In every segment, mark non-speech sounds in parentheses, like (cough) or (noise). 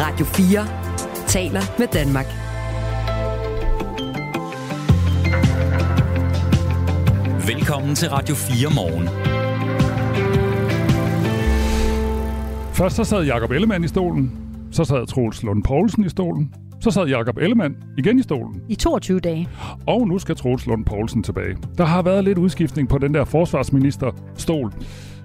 Radio 4 taler med Danmark. Velkommen til Radio 4 morgen. Først så sad Jakob Ellemann i stolen, så sad Troels Lund Poulsen i stolen, så sad Jakob Ellemann igen i stolen. I 22 dage. Og nu skal Troels Lund Poulsen tilbage. Der har været lidt udskiftning på den der forsvarsminister-stol.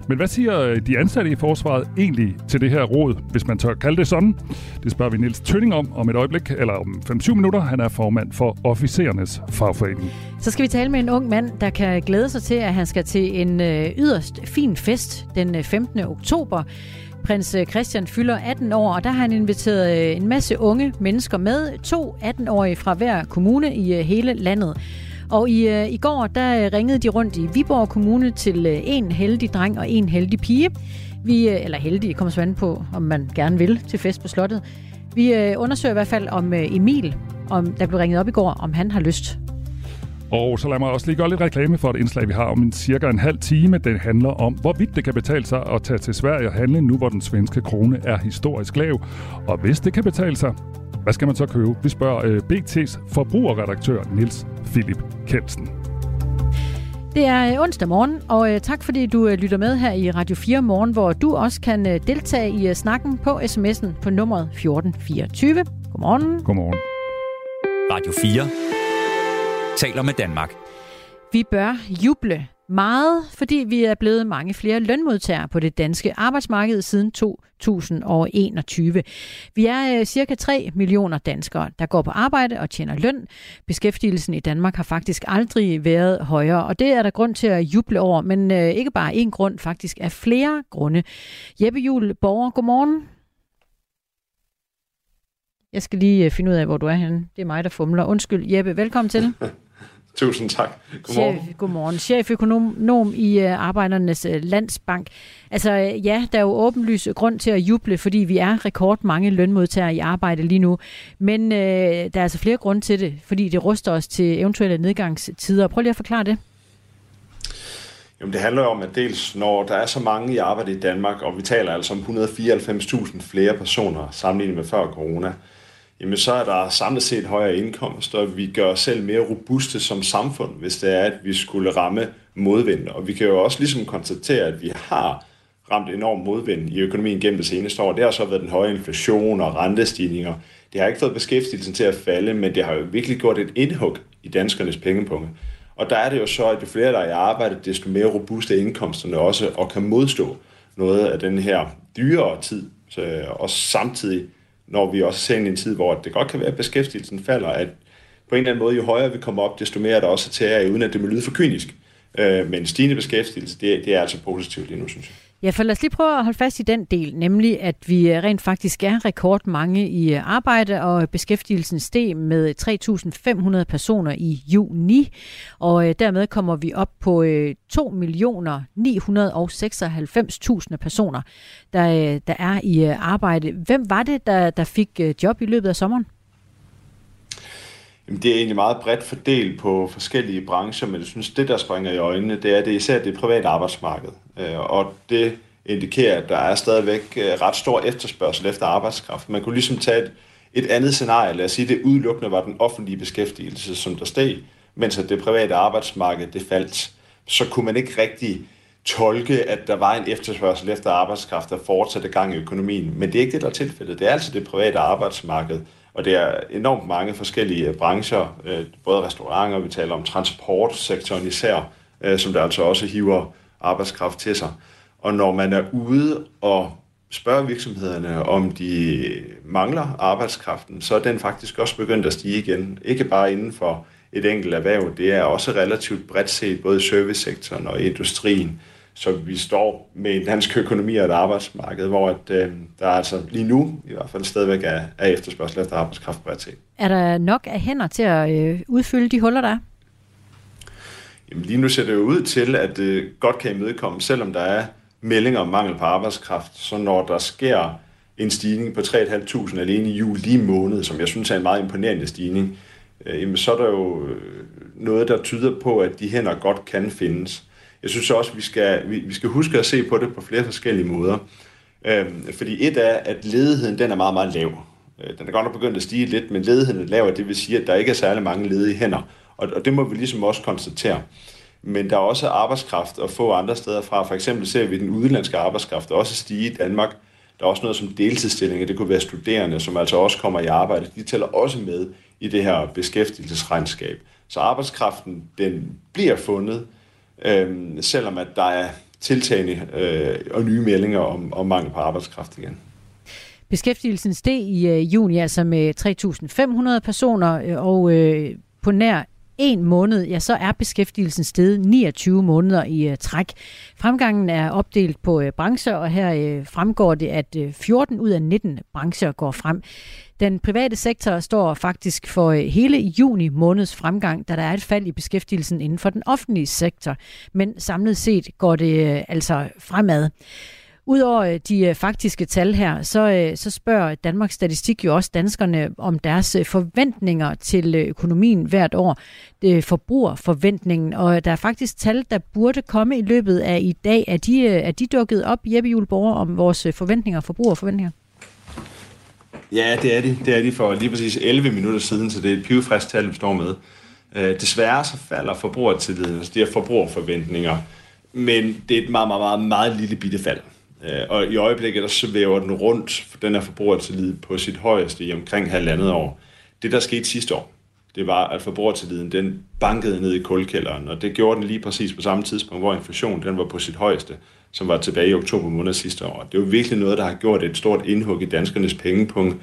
Men hvad siger øh, de ansatte i forsvaret egentlig til det her råd, hvis man tør kalde det sådan? Det spørger vi Niels Tønning om om et øjeblik, eller om 5-7 minutter. Han er formand for officerernes fagforening. Så skal vi tale med en ung mand, der kan glæde sig til, at han skal til en øh, yderst fin fest den øh, 15. Oktober. Prins Christian fylder 18 år, og der har han inviteret en masse unge mennesker med. To 18-årige fra hver kommune i hele landet. Og i, øh, i går, der øh, ringede de rundt i Viborg Kommune til øh, en heldig dreng og en heldig pige. Vi, øh, eller heldige, kommer så på, om man gerne vil til fest på slottet. Vi øh, undersøger i hvert fald om øh, Emil, om der blev ringet op i går, om han har lyst. Og så lad mig også lige gøre lidt reklame for et indslag, vi har om en cirka en halv time. Den handler om, hvorvidt det kan betale sig at tage til Sverige og handle, nu hvor den svenske krone er historisk lav. Og hvis det kan betale sig, hvad skal man så købe? Vi spørger øh, BT's forbrugerredaktør Nils Philip Kelsen. Det er øh, onsdag morgen, og øh, tak fordi du øh, lytter med her i Radio 4 morgen, hvor du også kan deltage i snakken på sms'en på nummeret 1424. Godmorgen. Godmorgen. Radio 4 taler med Danmark. Vi bør juble meget, fordi vi er blevet mange flere lønmodtagere på det danske arbejdsmarked siden 2021. Vi er øh, cirka 3 millioner danskere, der går på arbejde og tjener løn. Beskæftigelsen i Danmark har faktisk aldrig været højere, og det er der grund til at juble over, men øh, ikke bare én grund, faktisk er flere grunde. Jeppe Juhl Borger, godmorgen. Jeg skal lige øh, finde ud af, hvor du er henne. Det er mig, der fumler. Undskyld, Jeppe. Velkommen til. (laughs) Tusind tak. Godmorgen. Chef, godmorgen. Cheføkonom i uh, Arbejdernes uh, Landsbank. Altså ja, der er jo åbenlyst grund til at juble, fordi vi er rekord mange lønmodtagere i arbejde lige nu. Men uh, der er altså flere grunde til det, fordi det ruster os til eventuelle nedgangstider. Prøv lige at forklare det. Jamen det handler jo om, at dels når der er så mange i arbejde i Danmark, og vi taler altså om 194.000 flere personer sammenlignet med før corona, jamen så er der samlet set højere indkomst, og vi gør os selv mere robuste som samfund, hvis det er, at vi skulle ramme modvind. Og vi kan jo også ligesom konstatere, at vi har ramt enorm modvind i økonomien gennem det seneste år. Det har så været den høje inflation og rentestigninger. Det har ikke fået beskæftigelsen til at falde, men det har jo virkelig gjort et indhug i danskernes pengepunge. Og der er det jo så, at jo flere der er i arbejde, desto mere robuste indkomsterne også, og kan modstå noget af den her dyrere tid, øh, og samtidig når vi også ser ind i en tid, hvor det godt kan være, at beskæftigelsen falder, at på en eller anden måde, jo højere vi kommer op, desto mere er der også til at uden at det må lyde for kynisk. Øh, men stigende beskæftigelse, det, det er altså positivt lige nu, synes jeg. Ja, for lad os lige prøve at holde fast i den del, nemlig at vi øh, rent faktisk er rekordmange i øh, arbejde, og øh, beskæftigelsen steg med 3.500 personer i juni, og dermed kommer vi op på 2.996.000 personer, der, der er i arbejde. Hvem var det, der, der fik job i løbet af sommeren? Jamen, det er egentlig meget bredt fordelt på forskellige brancher, men jeg synes, det der springer i øjnene, det er det især det private arbejdsmarked. Øh, og det indikerer, at der er stadigvæk øh, ret stor efterspørgsel efter arbejdskraft. Man kunne ligesom tage et, et andet scenarie, lad os sige, det udelukkende var den offentlige beskæftigelse, som der steg, mens at det private arbejdsmarked det faldt. Så kunne man ikke rigtig tolke, at der var en efterspørgsel efter arbejdskraft, der fortsatte gang i økonomien. Men det er ikke det, der er tilfældet. Det er altså det private arbejdsmarked, og det er enormt mange forskellige øh, brancher, øh, både restauranter, vi taler om transportsektoren især, øh, som der altså også hiver arbejdskraft til sig. Og når man er ude og spørger virksomhederne, om de mangler arbejdskraften, så er den faktisk også begyndt at stige igen. Ikke bare inden for et enkelt erhverv, det er også relativt bredt set, både i servicesektoren og industrien. Så vi står med en dansk økonomi og et arbejdsmarked, hvor at, øh, der altså lige nu i hvert fald stadigvæk er, er efterspørgsel efter arbejdskraft bredt set. Er der nok af hænder til at øh, udfylde de huller, der er? Jamen, lige nu ser det jo ud til, at det godt kan imødekomme, selvom der er meldinger om mangel på arbejdskraft. Så når der sker en stigning på 3.500 alene i juli måned, som jeg synes er en meget imponerende stigning, øh, jamen, så er der jo øh, noget, der tyder på, at de hænder godt kan findes jeg synes også, vi skal, vi, vi skal huske at se på det på flere forskellige måder. Øhm, fordi et er, at ledigheden den er meget, meget lav. Øh, den er godt nok begyndt at stige lidt, men ledigheden er lav, det vil sige, at der ikke er særlig mange ledige hænder. Og, og det må vi ligesom også konstatere. Men der er også arbejdskraft at få andre steder fra. For eksempel ser vi den udenlandske arbejdskraft også stige i Danmark. Der er også noget som deltidsstillinger, det kunne være studerende, som altså også kommer i arbejde. De tæller også med i det her beskæftigelsesregnskab. Så arbejdskraften, den bliver fundet, øh, selvom at der er tiltagende øh, og nye meldinger om, om mangel på arbejdskraft igen. Beskæftigelsen steg i øh, juni altså med 3.500 personer, øh, og øh, på nær en måned, ja, så er beskæftigelsen steget 29 måneder i uh, træk. Fremgangen er opdelt på uh, brancher, og her uh, fremgår det, at uh, 14 ud af 19 brancher går frem. Den private sektor står faktisk for uh, hele juni måneds fremgang, da der er et fald i beskæftigelsen inden for den offentlige sektor. Men samlet set går det uh, altså fremad. Udover øh, de øh, faktiske tal her, så, øh, så spørger Danmarks Statistik jo også danskerne om deres forventninger til økonomien hvert år. Det forbrugerforventningen, og der er faktisk tal, der burde komme i løbet af i dag. Er de, er de dukket op, Jeppe Julborger, om vores forventninger, forbrugerforventninger? Ja, det er de. Det er de for lige præcis 11 minutter siden, så det er et pivfrisk tal, vi står med. desværre så falder forbrugertilliden, altså de her forbrugerforventninger, men det er et meget, meget, meget, meget lille bitte fald. Øh, og i øjeblikket, der svæver den rundt, for den er forbrugertillid på sit højeste i omkring halvandet år. Det, der skete sidste år, det var, at forbrugertilliden, den bankede ned i kulkælderen, og det gjorde den lige præcis på samme tidspunkt, hvor inflationen den var på sit højeste, som var tilbage i oktober måned sidste år. Det er jo virkelig noget, der har gjort et stort indhug i danskernes pengepunkt.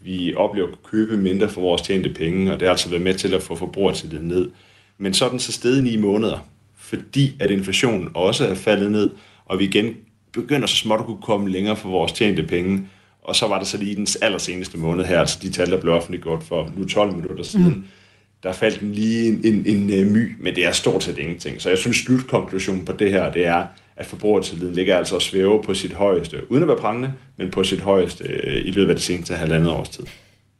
Vi oplever at købe mindre for vores tjente penge, og det har altså været med til at få forbrugertilliden ned. Men så er den så stedet i ni måneder, fordi at inflationen også er faldet ned, og vi igen begynder så småt at kunne komme længere for vores tjente penge. Og så var det så lige den allerseneste måned her, altså de tal, der blev offentliggjort for nu 12 minutter siden, mm. der faldt den lige en, en, en, en my, men det er stort set ingenting. Så jeg synes, slutkonklusionen på det her, det er, at forbrugertilliden ligger altså og svæver på sit højeste, uden at være prangende, men på sit højeste øh, i løbet af det seneste halvandet års tid.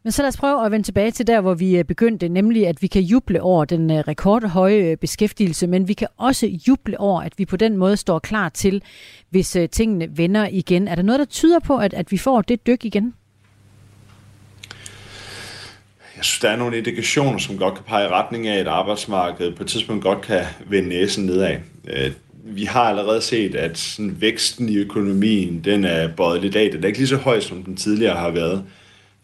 Men så lad os prøve at vende tilbage til der, hvor vi øh, begyndte, nemlig at vi kan juble over den øh, rekordhøje øh, beskæftigelse, men vi kan også juble over, at vi på den måde står klar til, hvis tingene vender igen. Er der noget, der tyder på, at, at vi får det dyk igen? Jeg synes, der er nogle indikationer, som godt kan pege i retning af, at arbejdsmarkedet på et tidspunkt godt kan vende næsen nedad. Vi har allerede set, at sådan væksten i økonomien, den er bøjet lidt af. Den er ikke lige så høj, som den tidligere har været.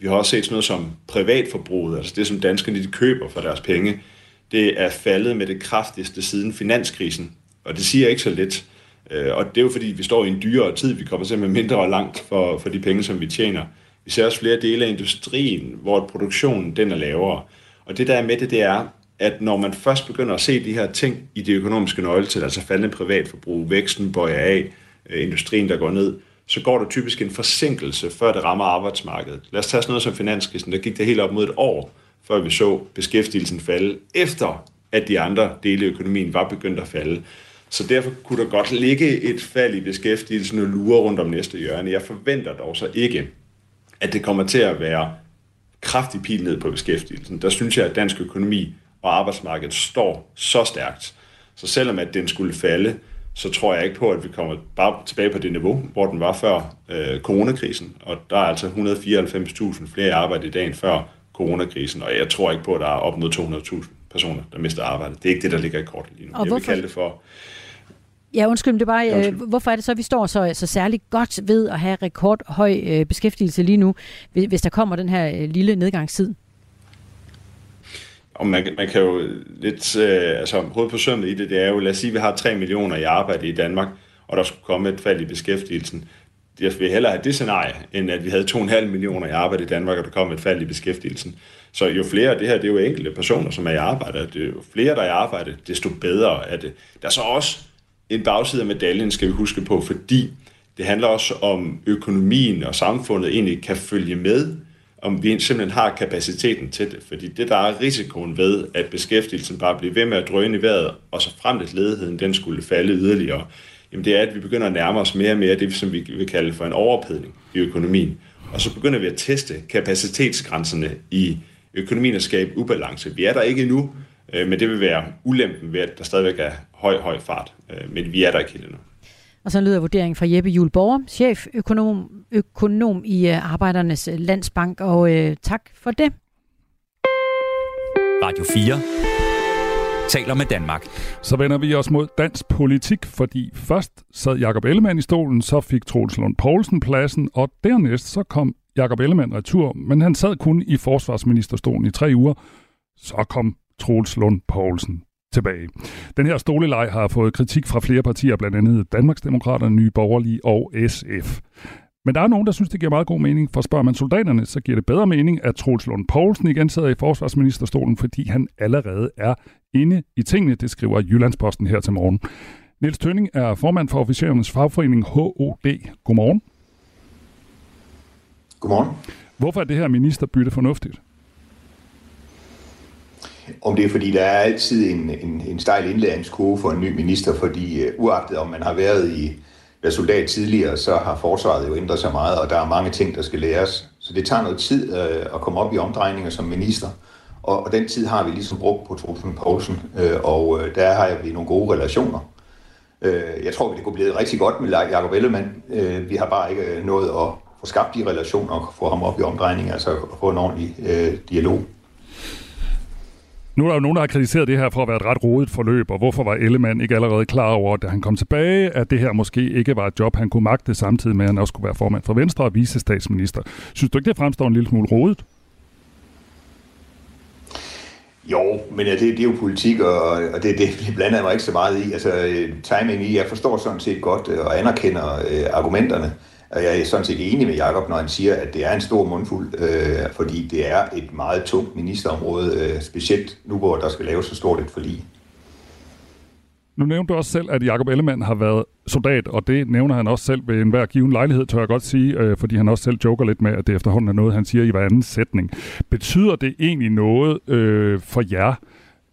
Vi har også set sådan noget som privatforbruget, altså det, som danskerne de køber for deres penge, det er faldet med det kraftigste siden finanskrisen. Og det siger ikke så lidt. Øh, og det er jo fordi, vi står i en dyrere tid. Vi kommer simpelthen mindre og langt for, for de penge, som vi tjener. Vi ser også flere dele af industrien, hvor produktionen den er lavere. Og det der er med det, det er, at når man først begynder at se de her ting i de økonomiske nøgletal, altså faldende privatforbrug, væksten bøjer af, øh, industrien der går ned, så går der typisk en forsinkelse, før det rammer arbejdsmarkedet. Lad os tage sådan noget som finanskrisen. Der gik det helt op mod et år, før vi så beskæftigelsen falde, efter at de andre dele af økonomien var begyndt at falde. Så derfor kunne der godt ligge et fald i beskæftigelsen og lure rundt om næste hjørne. Jeg forventer dog så ikke, at det kommer til at være kraftig pil ned på beskæftigelsen. Der synes jeg, at dansk økonomi og arbejdsmarkedet står så stærkt. Så selvom at den skulle falde, så tror jeg ikke på, at vi kommer bare tilbage på det niveau, hvor den var før øh, coronakrisen. Og der er altså 194.000 flere i arbejde i dag end før coronakrisen, og jeg tror ikke på, at der er op mod 200.000 personer, der mister arbejde. Det er ikke det, der ligger i kortet lige nu. Og jeg hvorfor? vil kalde det for... Ja, undskyld, det er bare, øh, hvorfor er det så, at vi står så, så særligt godt ved at have rekordhøj øh, beskæftigelse lige nu, hvis der kommer den her øh, lille nedgangstid? Og man, man kan jo lidt, øh, altså hovedet på sømmet i det, det er jo, lad os sige, at vi har 3 millioner i arbejde i Danmark, og der skulle komme et fald i beskæftigelsen. Jeg vil hellere have det scenarie, end at vi havde 2,5 millioner i arbejde i Danmark, og der kom et fald i beskæftigelsen. Så jo flere, det her det er jo enkelte personer, som er i arbejde, det er jo flere, der er i arbejde, desto bedre er det. Der er så også en bagside af medaljen, skal vi huske på, fordi det handler også om økonomien og samfundet egentlig kan følge med om vi simpelthen har kapaciteten til det. Fordi det, der er risikoen ved, at beskæftigelsen bare bliver ved med at drøne i vejret, og så frem til ledigheden den skulle falde yderligere, jamen det er, at vi begynder at nærme os mere og mere det, som vi vil kalde for en overophedning i økonomien. Og så begynder vi at teste kapacitetsgrænserne i økonomien og skabe ubalance. Vi er der ikke endnu, øh, men det vil være ulempen ved, at der stadigvæk er høj, høj fart. Øh, men vi er der ikke helt endnu. Og så lyder vurderingen fra Jeppe Julborger, chef økonom, i uh, Arbejdernes Landsbank. Og uh, tak for det. Radio 4 taler med Danmark. Så vender vi os mod dansk politik, fordi først sad Jakob Ellemann i stolen, så fik Troels Lund Poulsen pladsen, og dernæst så kom Jakob Ellemann retur, men han sad kun i forsvarsministerstolen i tre uger. Så kom Troels Lund Poulsen tilbage. Den her stoleleg har fået kritik fra flere partier, blandt andet Danmarksdemokraterne, Nye Borgerlige og SF. Men der er nogen, der synes, det giver meget god mening, for spørger man soldaterne, så giver det bedre mening, at Troels Lund Poulsen igen sidder i forsvarsministerstolen, fordi han allerede er inde i tingene, det skriver Jyllandsposten her til morgen. Niels Tønning er formand for officerernes fagforening HOD. Godmorgen. Godmorgen. Hvorfor er det her ministerbytte fornuftigt? Om det er, fordi der er altid en, en, en stejl indlæringskurve for en ny minister, fordi uh, uagtet om man har været i været soldat tidligere, så har forsvaret jo ændret sig meget, og der er mange ting, der skal læres. Så det tager noget tid øh, at komme op i omdrejninger som minister, og, og den tid har vi ligesom brugt på Trudsen Poulsen, øh, og øh, der har vi nogle gode relationer. Øh, jeg tror, det kunne blive rigtig godt med Jacob Ellemann. Øh, vi har bare ikke øh, nået at få skabt de relationer og få ham op i omdrejninger, altså få en ordentlig øh, dialog. Nu er der jo nogen, der har kritiseret det her for at være et ret rodet forløb, og hvorfor var Ellemann ikke allerede klar over, da han kom tilbage, at det her måske ikke var et job, han kunne magte, samtidig med, at han også kunne være formand for Venstre og vicestatsminister. Synes du ikke, det fremstår en lille smule rodet? Jo, men ja, det, det er jo politik, og, og det, det blander mig ikke så meget i. Altså, timing i, jeg forstår sådan set godt øh, og anerkender øh, argumenterne. Og jeg er sådan set enig med Jakob, når han siger, at det er en stor mundfuld, øh, fordi det er et meget tungt ministerområde, øh, specielt nu, hvor der skal laves så stort et forlig. Nu nævnte du også selv, at Jakob Ellemann har været soldat, og det nævner han også selv ved enhver given lejlighed, tør jeg godt sige, øh, fordi han også selv joker lidt med, at det efterhånden er noget, han siger i hver anden sætning. Betyder det egentlig noget øh, for jer,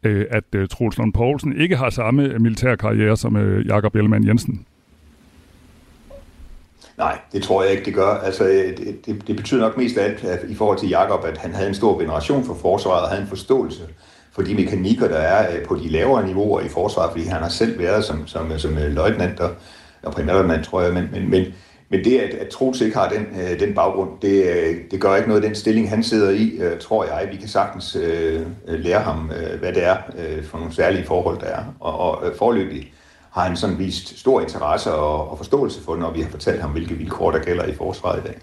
øh, at øh, Troels Lund Poulsen ikke har samme militærkarriere som øh, Jakob Ellemann Jensen? Nej, det tror jeg ikke, det gør. Altså, øh, det, det, det betyder nok mest af alt at, i forhold til Jakob, at han havde en stor veneration for forsvaret og havde en forståelse for de mekanikker, der er øh, på de lavere niveauer i forsvaret, fordi han har selv været som, som, øh, som løjtnant og, og primærløjtnant, tror jeg. Men, men, men, men det, at, at Troels ikke har den, øh, den baggrund, det, det gør ikke noget den stilling, han sidder i, tror jeg. Vi kan sagtens øh, lære ham, øh, hvad det er øh, for nogle særlige forhold, der er. Og, og forløbig har han sådan vist stor interesse og, og forståelse for, når vi har fortalt ham, hvilke vilkår, der gælder i forsvaret i dag.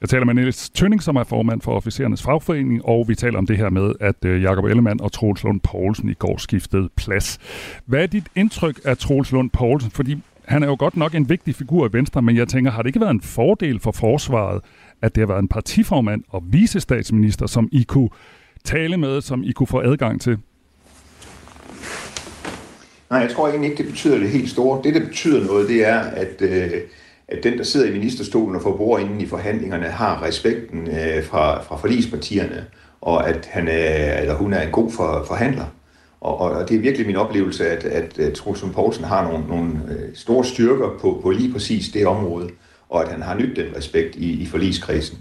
Jeg taler med Niels Tønning, som er formand for officerernes fagforening, og vi taler om det her med, at øh, Jakob Ellemann og Troels Lund Poulsen i går skiftede plads. Hvad er dit indtryk af Troels Lund Poulsen? Fordi han er jo godt nok en vigtig figur i Venstre, men jeg tænker, har det ikke været en fordel for forsvaret, at det har været en partiformand og visestatsminister, som I kunne tale med, som I kunne få adgang til? Nej, jeg tror egentlig ikke, det betyder det helt store. Det, der betyder noget, det er, at, øh, at den, der sidder i ministerstolen og får bord inden i forhandlingerne, har respekten øh, fra, fra forlispartierne, og at han er, eller hun er en god for, forhandler. Og, og det er virkelig min oplevelse, at, at, at Trulsund Poulsen har nogle, nogle øh, store styrker på, på lige præcis det område, og at han har nyt den respekt i, i forligskredsen.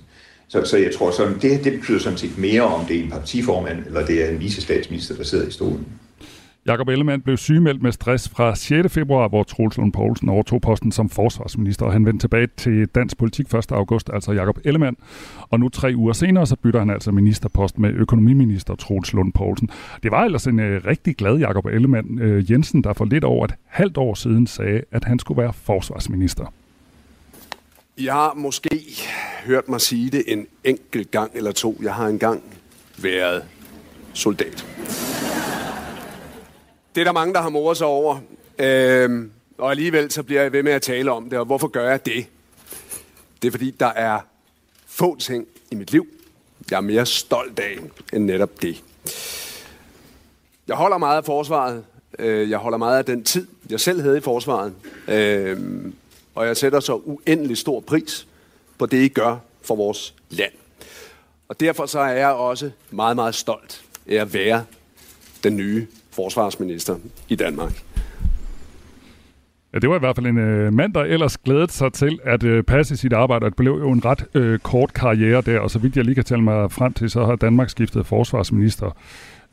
Så, så jeg tror, sådan, det, det betyder sådan set mere, om det er en partiformand, eller det er en visestatsminister, der sidder i stolen. Jakob Ellemann blev sygemeldt med stress fra 6. februar, hvor Troels Lund Poulsen overtog posten som forsvarsminister, og han vendte tilbage til dansk politik 1. august, altså Jakob Ellemann. Og nu tre uger senere, så bytter han altså ministerpost med økonomiminister Troels Lund Poulsen. Det var ellers en øh, rigtig glad Jakob Ellemann øh, Jensen, der for lidt over et halvt år siden sagde, at han skulle være forsvarsminister. Jeg har måske hørt mig sige det en enkelt gang eller to. Jeg har engang været soldat. Det er der mange, der har moret sig over. Øhm, og alligevel så bliver jeg ved med at tale om det. Og hvorfor gør jeg det? Det er fordi, der er få ting i mit liv, jeg er mere stolt af end netop det. Jeg holder meget af forsvaret. Øh, jeg holder meget af den tid, jeg selv havde i forsvaret. Øhm, og jeg sætter så uendelig stor pris på det, I gør for vores land. Og derfor så er jeg også meget, meget stolt af at være den nye forsvarsminister i Danmark. Ja, det var i hvert fald en øh, mand, der ellers glædede sig til at øh, passe sit arbejde. Det blev jo en ret øh, kort karriere der, og så vidt jeg lige kan tælle mig frem til, så har Danmark skiftet forsvarsminister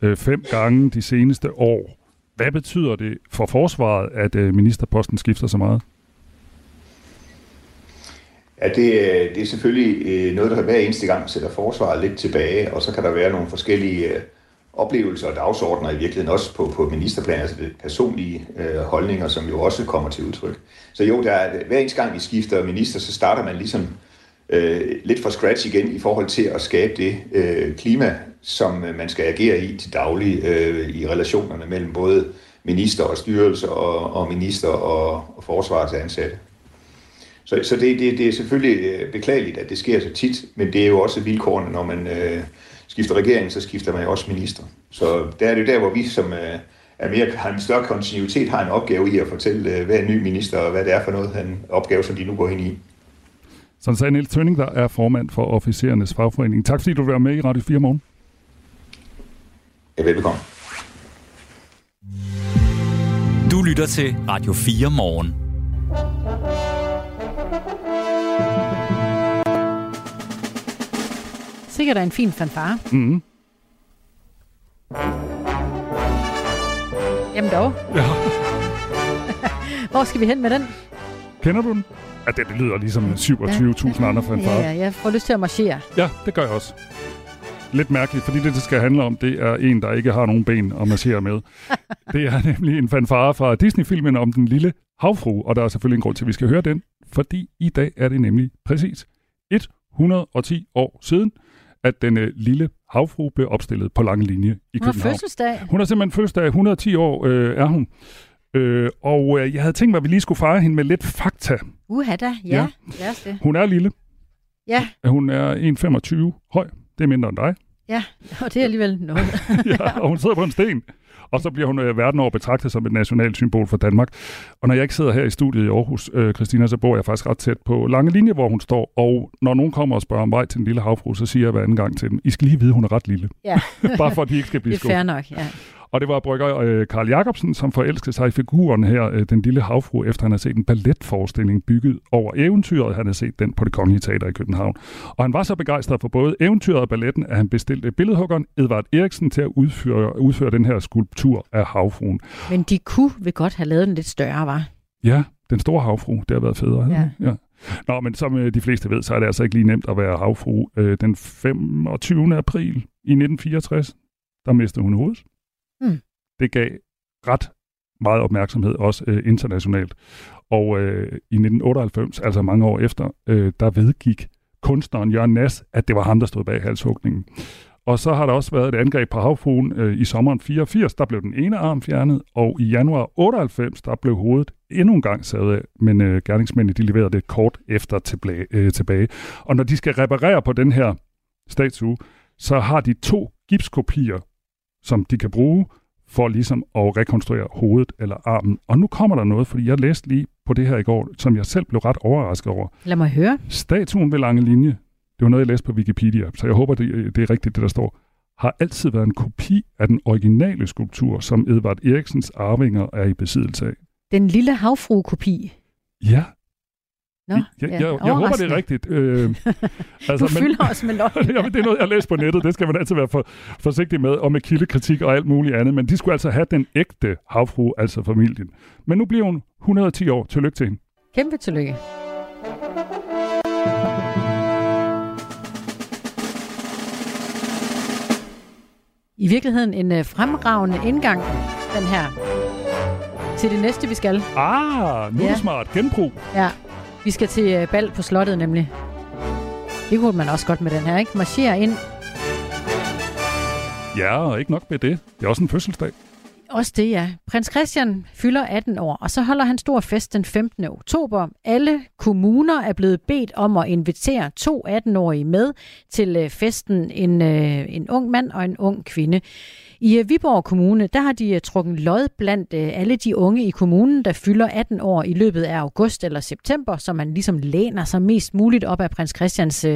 øh, fem gange de seneste år. Hvad betyder det for forsvaret, at øh, ministerposten skifter så meget? at det, det er selvfølgelig noget, der hver eneste gang sætter forsvaret lidt tilbage, og så kan der være nogle forskellige oplevelser og dagsordner i virkeligheden også på, på ministerplan, altså det personlige øh, holdninger, som jo også kommer til udtryk. Så jo, der er, hver eneste gang vi skifter minister, så starter man ligesom øh, lidt fra scratch igen i forhold til at skabe det øh, klima, som øh, man skal agere i til daglig øh, i relationerne mellem både minister og styrelse og, og minister og, og forsvarets ansatte. Så, så det, det, det er selvfølgelig øh, beklageligt, at det sker så tit, men det er jo også vilkårene, når man øh, skifter regering, så skifter man jo også minister. Så der er det der, hvor vi som øh, er mere, har en større kontinuitet, har en opgave i at fortælle øh, hver ny minister, og hvad det er for noget, en opgave, som de nu går ind i. Sådan sagde Niels Tønning, der er formand for officerernes fagforening. Tak fordi du var med i Radio 4 morgen. Ja, velbekomme. Du lytter til Radio 4 morgen. Sikkert er en fin fanfare. Mm-hmm. Jamen dog. Ja. (laughs) Hvor skal vi hen med den? Kender du den? Ja, det, det lyder ligesom 27.000 andre fanfarer. Ja, ja, jeg får lyst til at marchere. Ja, det gør jeg også. Lidt mærkeligt, fordi det, det skal handle om, det er en, der ikke har nogen ben at marchere med. (laughs) det er nemlig en fanfare fra Disney-filmen om den lille havfru, og der er selvfølgelig en grund til, at vi skal høre den, fordi i dag er det nemlig præcis 110 år siden, at den øh, lille havfru blev opstillet på lange linje i Hun har København. fødselsdag. Hun har simpelthen fødselsdag. 110 år øh, er hun. Øh, og øh, jeg havde tænkt mig, at vi lige skulle fejre hende med lidt fakta. Uha da, ja. Ja. Lad os det. Hun er lille. Ja, Hun er 1,25 høj. Det er mindre end dig. ja. Og det er alligevel noget. (laughs) ja, og hun sidder på en sten. Og så bliver hun øh, verden over betragtet som et nationalt symbol for Danmark. Og når jeg ikke sidder her i studiet i Aarhus, øh, Christina, så bor jeg faktisk ret tæt på lange linje, hvor hun står. Og når nogen kommer og spørger om vej til den lille havfru, så siger jeg hver anden gang til dem, I skal lige vide, hun er ret lille. Ja, (laughs) Bare for, at de ikke skal blive det er skuffet. fair nok, ja. Og det var brygger øh, Karl Jacobsen, som forelskede sig i figuren her, øh, den lille havfru, efter han havde set en balletforestilling bygget over eventyret. Han havde set den på det kongelige teater i København. Og han var så begejstret for både eventyret og balletten, at han bestilte billedhuggeren Edvard Eriksen til at udføre, udføre den her skulptur af havfruen. Men de kunne vil godt have lavet den lidt større, var. Ja, den store havfru, det har været federe. Ja. ja. Nå, men som øh, de fleste ved, så er det altså ikke lige nemt at være havfru. Øh, den 25. april i 1964, der mistede hun hovedet. Mm. Det gav ret meget opmærksomhed, også øh, internationalt. Og øh, i 1998, altså mange år efter, øh, der vedgik kunstneren Jørgen Nas, at det var ham, der stod bag halshugningen. Og så har der også været et angreb på havfruen øh, i sommeren 84. Der blev den ene arm fjernet, og i januar 98, der blev hovedet endnu en gang savet af, men øh, gerningsmændene de leverede det kort efter tilbage, øh, tilbage. Og når de skal reparere på den her statue, så har de to gipskopier, som de kan bruge for ligesom at rekonstruere hovedet eller armen. Og nu kommer der noget, fordi jeg læste lige på det her i går, som jeg selv blev ret overrasket over. Lad mig høre. Statuen ved lange linje, det var noget, jeg læste på Wikipedia, så jeg håber, det, det er rigtigt, det der står, har altid været en kopi af den originale skulptur, som Edvard Eriksens arvinger er i besiddelse af. Den lille havfru-kopi. Ja, Nå, jeg, jeg, jeg, jeg håber, det er rigtigt. Øh, (laughs) Du fylder os med løgn. (laughs) Jamen, det er noget, jeg læst på nettet. Det skal man altid være for, forsigtig med, og med kildekritik og alt muligt andet. Men de skulle altså have den ægte havfru, altså familien. Men nu bliver hun 110 år. Tillykke til hende. Kæmpe tillykke. I virkeligheden en øh, fremragende indgang, den her, til det næste, vi skal. Ah, nu er Ja. smart. Genbrug. Ja, vi skal til øh, bal på slottet nemlig. Det kunne man også godt med den her, ikke? Marchere ind. Ja, og ikke nok med det. Det er også en fødselsdag. Også det, ja. Prins Christian fylder 18 år, og så holder han stor fest den 15. oktober. Alle kommuner er blevet bedt om at invitere to 18-årige med til øh, festen. En, øh, en ung mand og en ung kvinde. I øh, Viborg Kommune, der har de øh, trukket lod blandt øh, alle de unge i kommunen, der fylder 18 år i løbet af august eller september, så man ligesom læner sig mest muligt op af prins Christians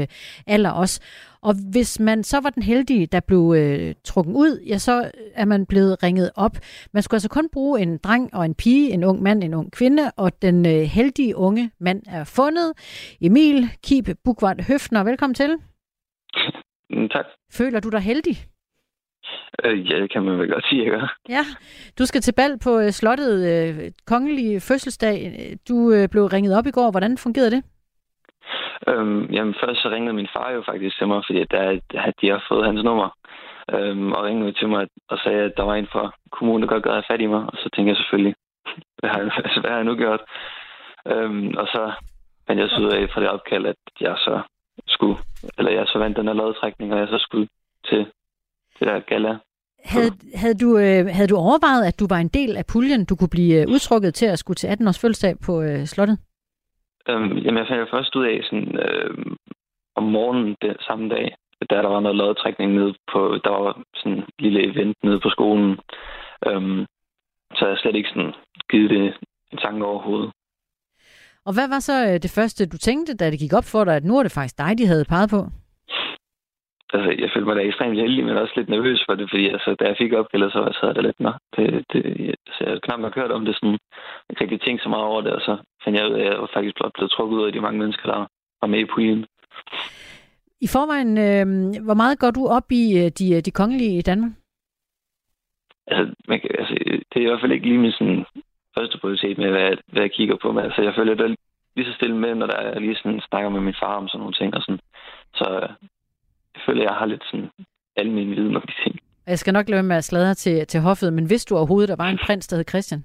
alder også. Og hvis man så var den heldige, der blev øh, trukket ud, ja, så er man blevet ringet op. Man skulle altså kun bruge en dreng og en pige, en ung mand, en ung kvinde, og den øh, heldige unge mand er fundet. Emil Kib Bukvart Høfner, velkommen til. Mm, Tak. Føler du dig heldig? Øh, ja, det kan man vel godt sige, jeg gør. Ja, du skal til bal på øh, slottet øh, kongelige fødselsdag. Du øh, blev ringet op i går. Hvordan fungerede det? Øhm, jamen, først så ringede min far jo faktisk til mig, fordi der, at de har fået hans nummer. Øhm, og ringede til mig og sagde, at der var en fra kommunen, der godt gad have fat i mig. Og så tænkte jeg selvfølgelig, (laughs) hvad har, altså, hvad har jeg nu gjort? Øhm, og så fandt jeg så ud af fra det opkald, at jeg så skulle, eller jeg så vandt den her lodtrækning, og jeg så skulle til det der gala. Havde, havde, du, øh, havde du overvejet, at du var en del af puljen, du kunne blive øh, udtrukket til at skulle til 18 års fødselsdag på øh, slottet? Øhm, jamen, jeg fandt jo først ud af sådan, øh, om morgenen den samme dag, da der var noget lodtrækning nede på, der var sådan en lille event nede på skolen. Øhm, så jeg slet ikke sådan givet det en tanke overhovedet. Og hvad var så øh, det første, du tænkte, da det gik op for dig, at nu er det faktisk dig, de havde peget på? Altså, jeg følte mig da ekstremt heldig, men også lidt nervøs for det, fordi altså, da jeg fik opkaldet, så sad det lidt, nå, det, det, så jeg knap nok hørt om det sådan. Jeg ikke rigtig tænkt så meget over det, og så fandt jeg ud af, at jeg var faktisk blevet trukket ud af de mange mennesker, der var med i puljen. I forvejen, øh, hvor meget går du op i øh, de, de kongelige i Danmark? Altså, man kan, altså, det er i hvert fald ikke lige min sådan, første prioritet med, hvad, hvad jeg kigger på. Men altså, jeg føler det lige så stille med, når der er lige sådan, snakker med min far om sådan nogle ting. Og sådan. Så jeg føler, jeg har lidt sådan mine viden om de ting. Jeg skal nok lade med at sladre til, til hoffet, men vidste du overhovedet, der var en prins, der hed Christian?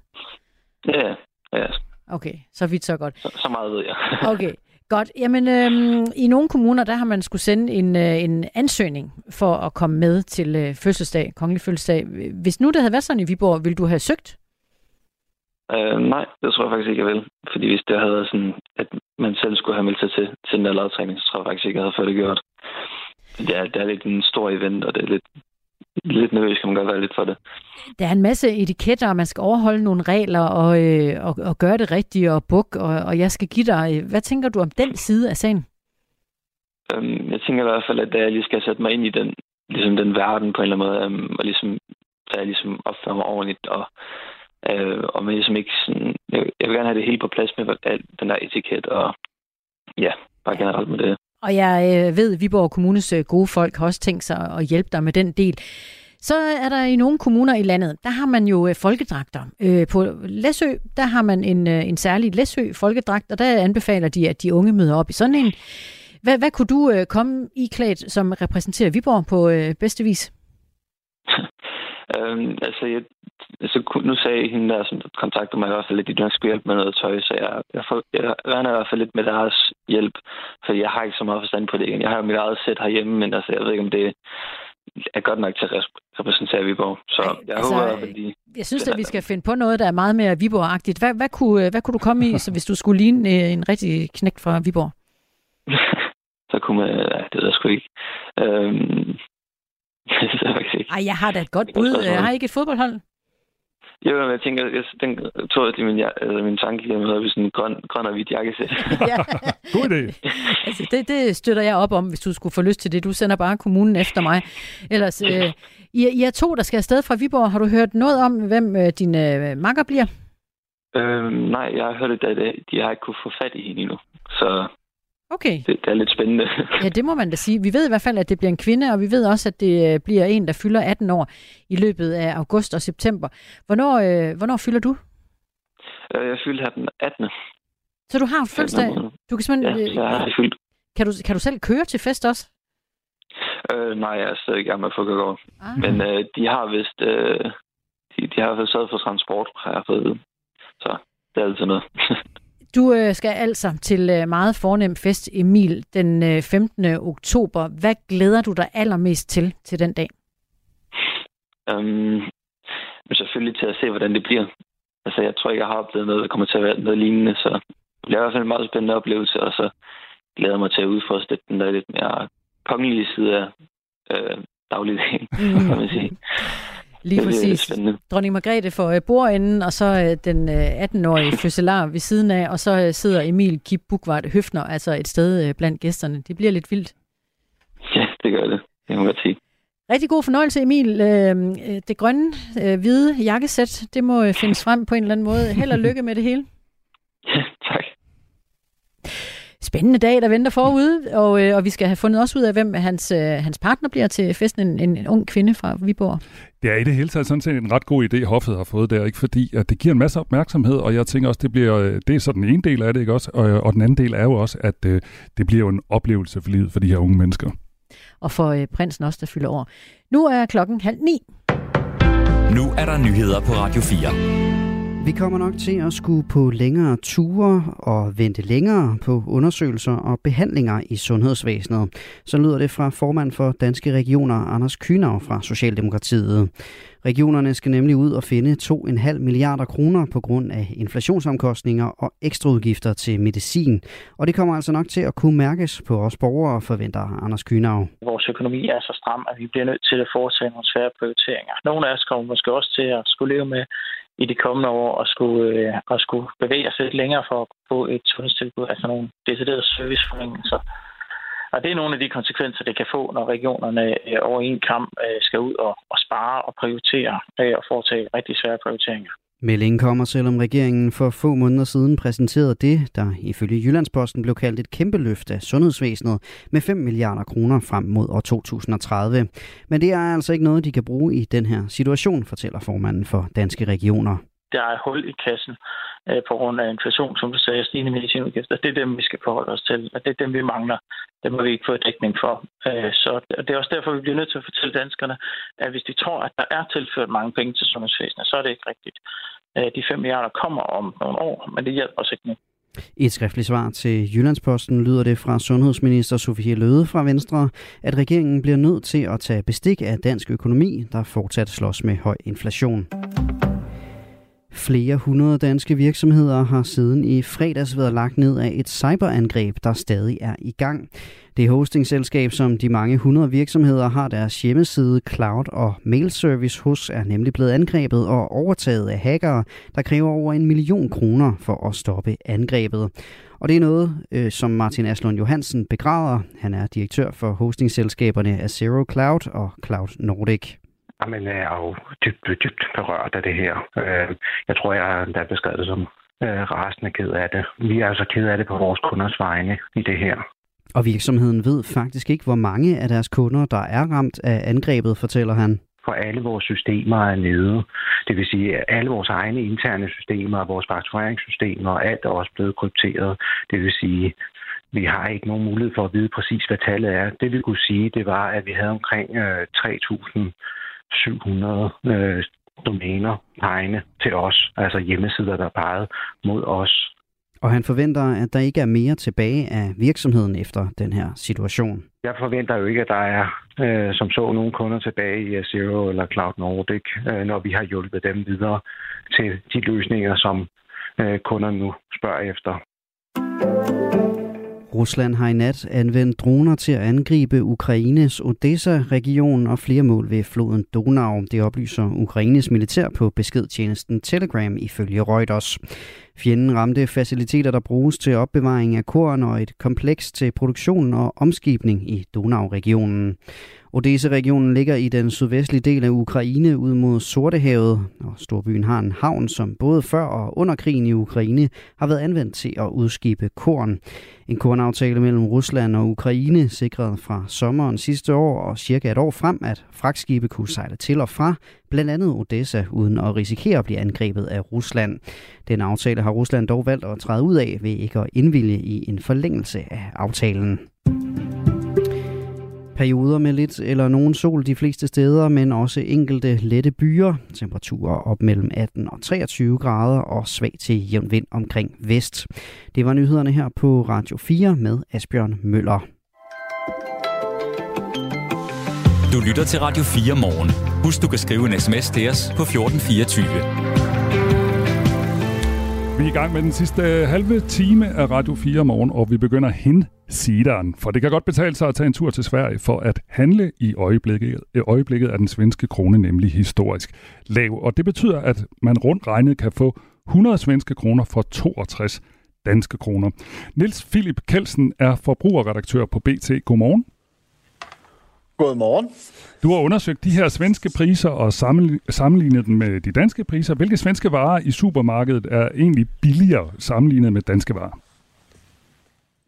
Ja, ja. Okay, så vidt så godt. Så, så meget ved jeg. (laughs) okay, godt. Jamen, øhm, i nogle kommuner, der har man skulle sende en, øh, en ansøgning for at komme med til øh, fødselsdag, kongelig fødselsdag. Hvis nu det havde været sådan i Viborg, ville du have søgt? Øh, nej, det tror jeg faktisk ikke, jeg vil. Fordi hvis det havde været sådan, at man selv skulle have meldt sig til, til den der lavtræning, så tror jeg faktisk ikke, jeg havde fået det gjort. Er, det er lidt en stor event, og det er lidt, lidt nervøs, kan man godt være lidt for det. Der er en masse etiketter, og man skal overholde nogle regler og, øh, og, og gøre det rigtigt og buk, og, og jeg skal give dig. Hvad tænker du om den side af sagen? Øhm, jeg tænker i hvert fald, at jeg lige skal sætte mig ind i den, ligesom den verden på en eller anden måde, øhm, og ligesom, at jeg ligesom opfører mig ordentligt, og Øh, og man ligesom ikke sådan, jeg, jeg vil gerne have det hele på plads med alt den der etiket, og ja, bare generelt med det. Og jeg øh, ved, at Viborg Kommunes øh, gode folk har også tænkt sig at hjælpe dig med den del. Så er der i nogle kommuner i landet, der har man jo øh, folkedragter. Øh, på Læsø, der har man en, øh, en særlig Læsø folkedragt, og der anbefaler de, at de unge møder op i sådan en. Hvad, hvad kunne du øh, komme i klædt, som repræsenterer Viborg på øh, bedste vis? (laughs) øhm, altså, jeg, altså, nu sagde hende der, som kontakter mig i hvert fald at de skulle hjælpe med noget tøj, så jeg, jeg, får, jeg regner i hvert fald lidt med deres hjælp, for jeg har ikke så meget forstand på det. Jeg har jo mit eget sæt herhjemme, men altså, jeg ved ikke, om det er godt nok til at repræsentere Viborg. Så jeg altså, håber, at de... Jeg synes, at vi skal finde på noget, der er meget mere Viborg-agtigt. Hvad, hvad, kunne, hvad kunne du komme i, så hvis du skulle ligne øh, en rigtig knægt fra Viborg? (laughs) så kunne man... Ja, det ved jeg sgu ikke. Øhm, (laughs) Ej, jeg har da et godt bud. Jeg har ikke et fodboldhold. Jo, men jeg tænker, jeg, den tog jeg til min, altså, min tanke med sådan en grøn, grøn og hvidt jakkesæt. (laughs) ja. (laughs) God idé. altså, det, det støtter jeg op om, hvis du skulle få lyst til det. Du sender bare kommunen efter mig. Ellers, øh, I, I er to, der skal afsted fra Viborg. Har du hørt noget om, hvem øh, din øh, makker bliver? Øhm, nej, jeg har hørt, at de har ikke kunne få fat i hende endnu. Så Okay. Det, det er lidt spændende. ja, det må man da sige. Vi ved i hvert fald, at det bliver en kvinde, og vi ved også, at det øh, bliver en, der fylder 18 år i løbet af august og september. Hvornår, øh, hvornår fylder du? Øh, jeg fylder her den 18. Så du har fødselsdag? Du kan simpelthen, ja, jeg har fyldt. Kan du, kan du selv køre til fest også? Øh, nej, jeg er stadig i gang med at få gå. Ah. Men øh, de har vist... Øh, de, de har fået for transport, har jeg fået Så det er altid noget. (laughs) Du øh, skal altså til øh, meget fornem fest, Emil, den øh, 15. oktober. Hvad glæder du dig allermest til til den dag? Um, selvfølgelig til at se, hvordan det bliver. Altså, jeg tror ikke, jeg har oplevet noget, der kommer til at være noget lignende, så det bliver i hvert fald en meget spændende oplevelse, og så glæder jeg mig til at udforske den der lidt mere kongelige side af øh, dagligdagen, mm. (laughs) kan man sige. Lige præcis. Dronning Margrethe for øh, bordenden, og så øh, den 18-årige (laughs) fødselar ved siden af, og så øh, sidder Emil Kip Bukvart Høfner, altså et sted blandt gæsterne. Det bliver lidt vildt. Ja, det gør det. Det må jeg sige. Rigtig god fornøjelse, Emil. Det grønne, hvide jakkesæt, det må findes frem på en eller anden måde. Held og lykke med det hele. (laughs) Ja, tak. Spændende dag, der venter forude, og, øh, og vi skal have fundet også ud af, hvem hans, øh, hans partner bliver til festen, en, en, en ung kvinde fra Viborg. Det er i det hele taget sådan set en ret god idé, Hoffet har fået der, ikke? fordi at det giver en masse opmærksomhed, og jeg tænker også, det bliver øh, det er så den ene del af det, ikke også? Og, og den anden del er jo også, at øh, det bliver jo en oplevelse for livet for de her unge mennesker. Og for øh, prinsen også, der fylder år. Nu er klokken halv ni. Nu er der nyheder på Radio 4. Vi kommer nok til at skulle på længere ture og vente længere på undersøgelser og behandlinger i sundhedsvæsenet. Så lyder det fra formand for Danske Regioner, Anders Kynav fra Socialdemokratiet. Regionerne skal nemlig ud og finde 2,5 milliarder kroner på grund af inflationsomkostninger og ekstraudgifter til medicin. Og det kommer altså nok til at kunne mærkes på os borgere, forventer Anders Kynav. Vores økonomi er så stram, at vi bliver nødt til at foretage nogle svære prioriteringer. Nogle af os kommer måske også til at skulle leve med i de kommende år at skulle, øh, at skulle bevæge os lidt længere for at få et sundhedstilbud, altså nogle deciderede serviceforringelser. Og det er nogle af de konsekvenser, det kan få, når regionerne øh, over en kamp øh, skal ud og, og spare og prioritere øh, og foretage rigtig svære prioriteringer. Meldingen kommer, selvom regeringen for få måneder siden præsenterede det, der ifølge Jyllandsposten blev kaldt et kæmpe løft af sundhedsvæsenet med 5 milliarder kroner frem mod år 2030. Men det er altså ikke noget, de kan bruge i den her situation, fortæller formanden for Danske Regioner. Der er hul i kassen Øh, på grund af inflation, som du sagde, stigende medicinudgifter. Det er dem, vi skal forholde os til, og det er dem, vi mangler. Det må vi ikke få dækning for. Øh, så det er også derfor, vi bliver nødt til at fortælle danskerne, at hvis de tror, at der er tilført mange penge til sundhedsvæsenet, så er det ikke rigtigt. Øh, de 5 milliarder kommer om nogle år, men det hjælper os ikke nu. Et skriftligt svar til Jyllandsposten lyder det fra sundhedsminister Sofie Løde fra Venstre, at regeringen bliver nødt til at tage bestik af dansk økonomi, der fortsat slås med høj inflation. Flere hundrede danske virksomheder har siden i fredags været lagt ned af et cyberangreb, der stadig er i gang. Det hostingselskab, som de mange hundrede virksomheder har deres hjemmeside, cloud og mailservice hos, er nemlig blevet angrebet og overtaget af hackere, der kræver over en million kroner for at stoppe angrebet. Og det er noget, øh, som Martin Aslund Johansen begræder. Han er direktør for hostingselskaberne Azero Cloud og Cloud Nordic. Jamen, jeg er jo dybt, dybt berørt af det her. Øh, jeg tror, jeg er beskrevet det som øh, rasende ked af det. Vi er altså ked af det på vores kunders vegne i det her. Og virksomheden ved faktisk ikke, hvor mange af deres kunder, der er ramt af angrebet, fortæller han. For alle vores systemer er nede. Det vil sige, at alle vores egne interne systemer, vores faktureringssystemer, og alt er også blevet krypteret. Det vil sige, vi har ikke nogen mulighed for at vide præcis, hvad tallet er. Det vi kunne sige, det var, at vi havde omkring øh, 3.000 700 øh, domæner egne til os, altså hjemmesider, der er peget mod os. Og han forventer, at der ikke er mere tilbage af virksomheden efter den her situation. Jeg forventer jo ikke, at der er øh, som så nogle kunder tilbage i Zero eller Cloud Nordic, øh, når vi har hjulpet dem videre til de løsninger, som øh, kunderne nu spørger efter. Rusland har i nat anvendt droner til at angribe Ukraines Odessa-region og flere mål ved floden Donau. Det oplyser Ukraines militær på beskedtjenesten Telegram ifølge Reuters. Fjenden ramte faciliteter, der bruges til opbevaring af korn og et kompleks til produktion og omskibning i Donau-regionen. Odessa-regionen ligger i den sydvestlige del af Ukraine ud mod Sortehavet, og storbyen har en havn, som både før og under krigen i Ukraine har været anvendt til at udskibe korn. En kornaftale mellem Rusland og Ukraine sikrede fra sommeren sidste år og cirka et år frem, at fragtskibe kunne sejle til og fra blandt andet Odessa, uden at risikere at blive angrebet af Rusland. Den aftale har Rusland dog valgt at træde ud af ved ikke at indvilge i en forlængelse af aftalen. Perioder med lidt eller nogen sol de fleste steder, men også enkelte lette byer. Temperaturer op mellem 18 og 23 grader og svag til jævn vind omkring vest. Det var nyhederne her på Radio 4 med Asbjørn Møller. Du lytter til Radio 4 morgen. Husk, du kan skrive en sms til os på 1424. Vi er i gang med den sidste halve time af Radio 4 morgen, og vi begynder hen sideren. For det kan godt betale sig at tage en tur til Sverige for at handle i øjeblikket. I øjeblikket er den svenske krone nemlig historisk lav, og det betyder, at man rundt regnet kan få 100 svenske kroner for 62 danske kroner. Nils Philip Kelsen er forbrugerredaktør på BT. Godmorgen. Godmorgen. Du har undersøgt de her svenske priser og sammenlignet dem med de danske priser. Hvilke svenske varer i supermarkedet er egentlig billigere sammenlignet med danske varer?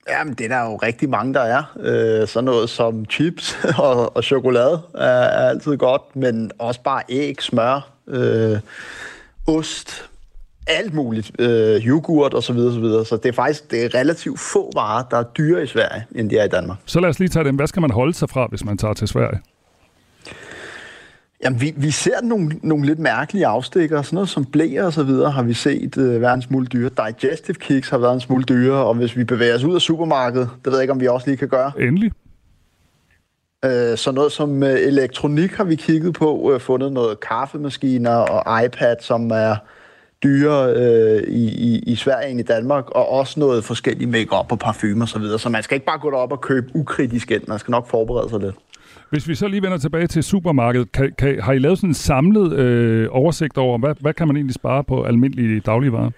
Jamen, det er der jo rigtig mange, der er. Øh, sådan noget som chips (laughs) og, og chokolade er, er altid godt, men også bare æg, smør, øh, ost, alt muligt, øh, yoghurt osv. Så, videre, så det er faktisk det er relativt få varer, der er dyre i Sverige, end de er i Danmark. Så lad os lige tage dem. Hvad skal man holde sig fra, hvis man tager til Sverige? Jamen, vi, vi ser nogle, nogle lidt mærkelige afstikker. Sådan noget som blæer og så videre har vi set øh, være en smule dyre. Digestive kicks har været en smule dyre, og hvis vi bevæger os ud af supermarkedet, det ved jeg ikke, om vi også lige kan gøre. Endelig. Øh, så noget som øh, elektronik har vi kigget på, øh, fundet noget kaffemaskiner og iPad, som er dyre øh, i, i, i Sverige end i Danmark, og også noget forskellige makeup og parfume og så videre. Så man skal ikke bare gå derop og købe ukritisk ind, man skal nok forberede sig lidt. Hvis vi så lige vender tilbage til supermarkedet, kan, kan, har I lavet sådan en samlet øh, oversigt over, hvad, hvad kan man egentlig spare på almindelige dagligvarer?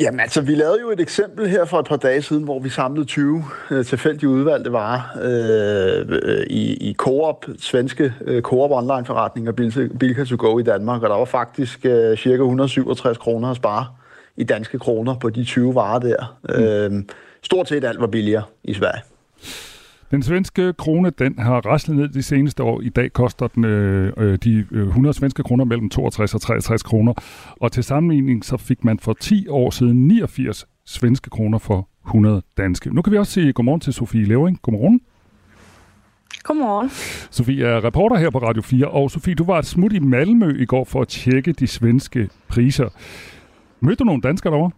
Jamen altså, vi lavede jo et eksempel her for et par dage siden, hvor vi samlede 20 øh, tilfældige udvalgte varer øh, i, i Coop, svenske øh, Coop online-forretninger, Bilka to go i Danmark, og der var faktisk øh, cirka 167 kroner at spare i danske kroner på de 20 varer der. Mm. Øh, stort set alt var billigere i Sverige. Den svenske krone, den har raslet ned de seneste år. I dag koster den øh, øh de 100 øh, svenske kroner mellem 62 og 63 kroner. Og til sammenligning, så fik man for 10 år siden 89 svenske kroner for 100 danske. Nu kan vi også sige godmorgen til Sofie Levering. Godmorgen. Godmorgen. Sofie er reporter her på Radio 4, og Sofie, du var et smut i Malmø i går for at tjekke de svenske priser. Mødte du nogle danskere derovre?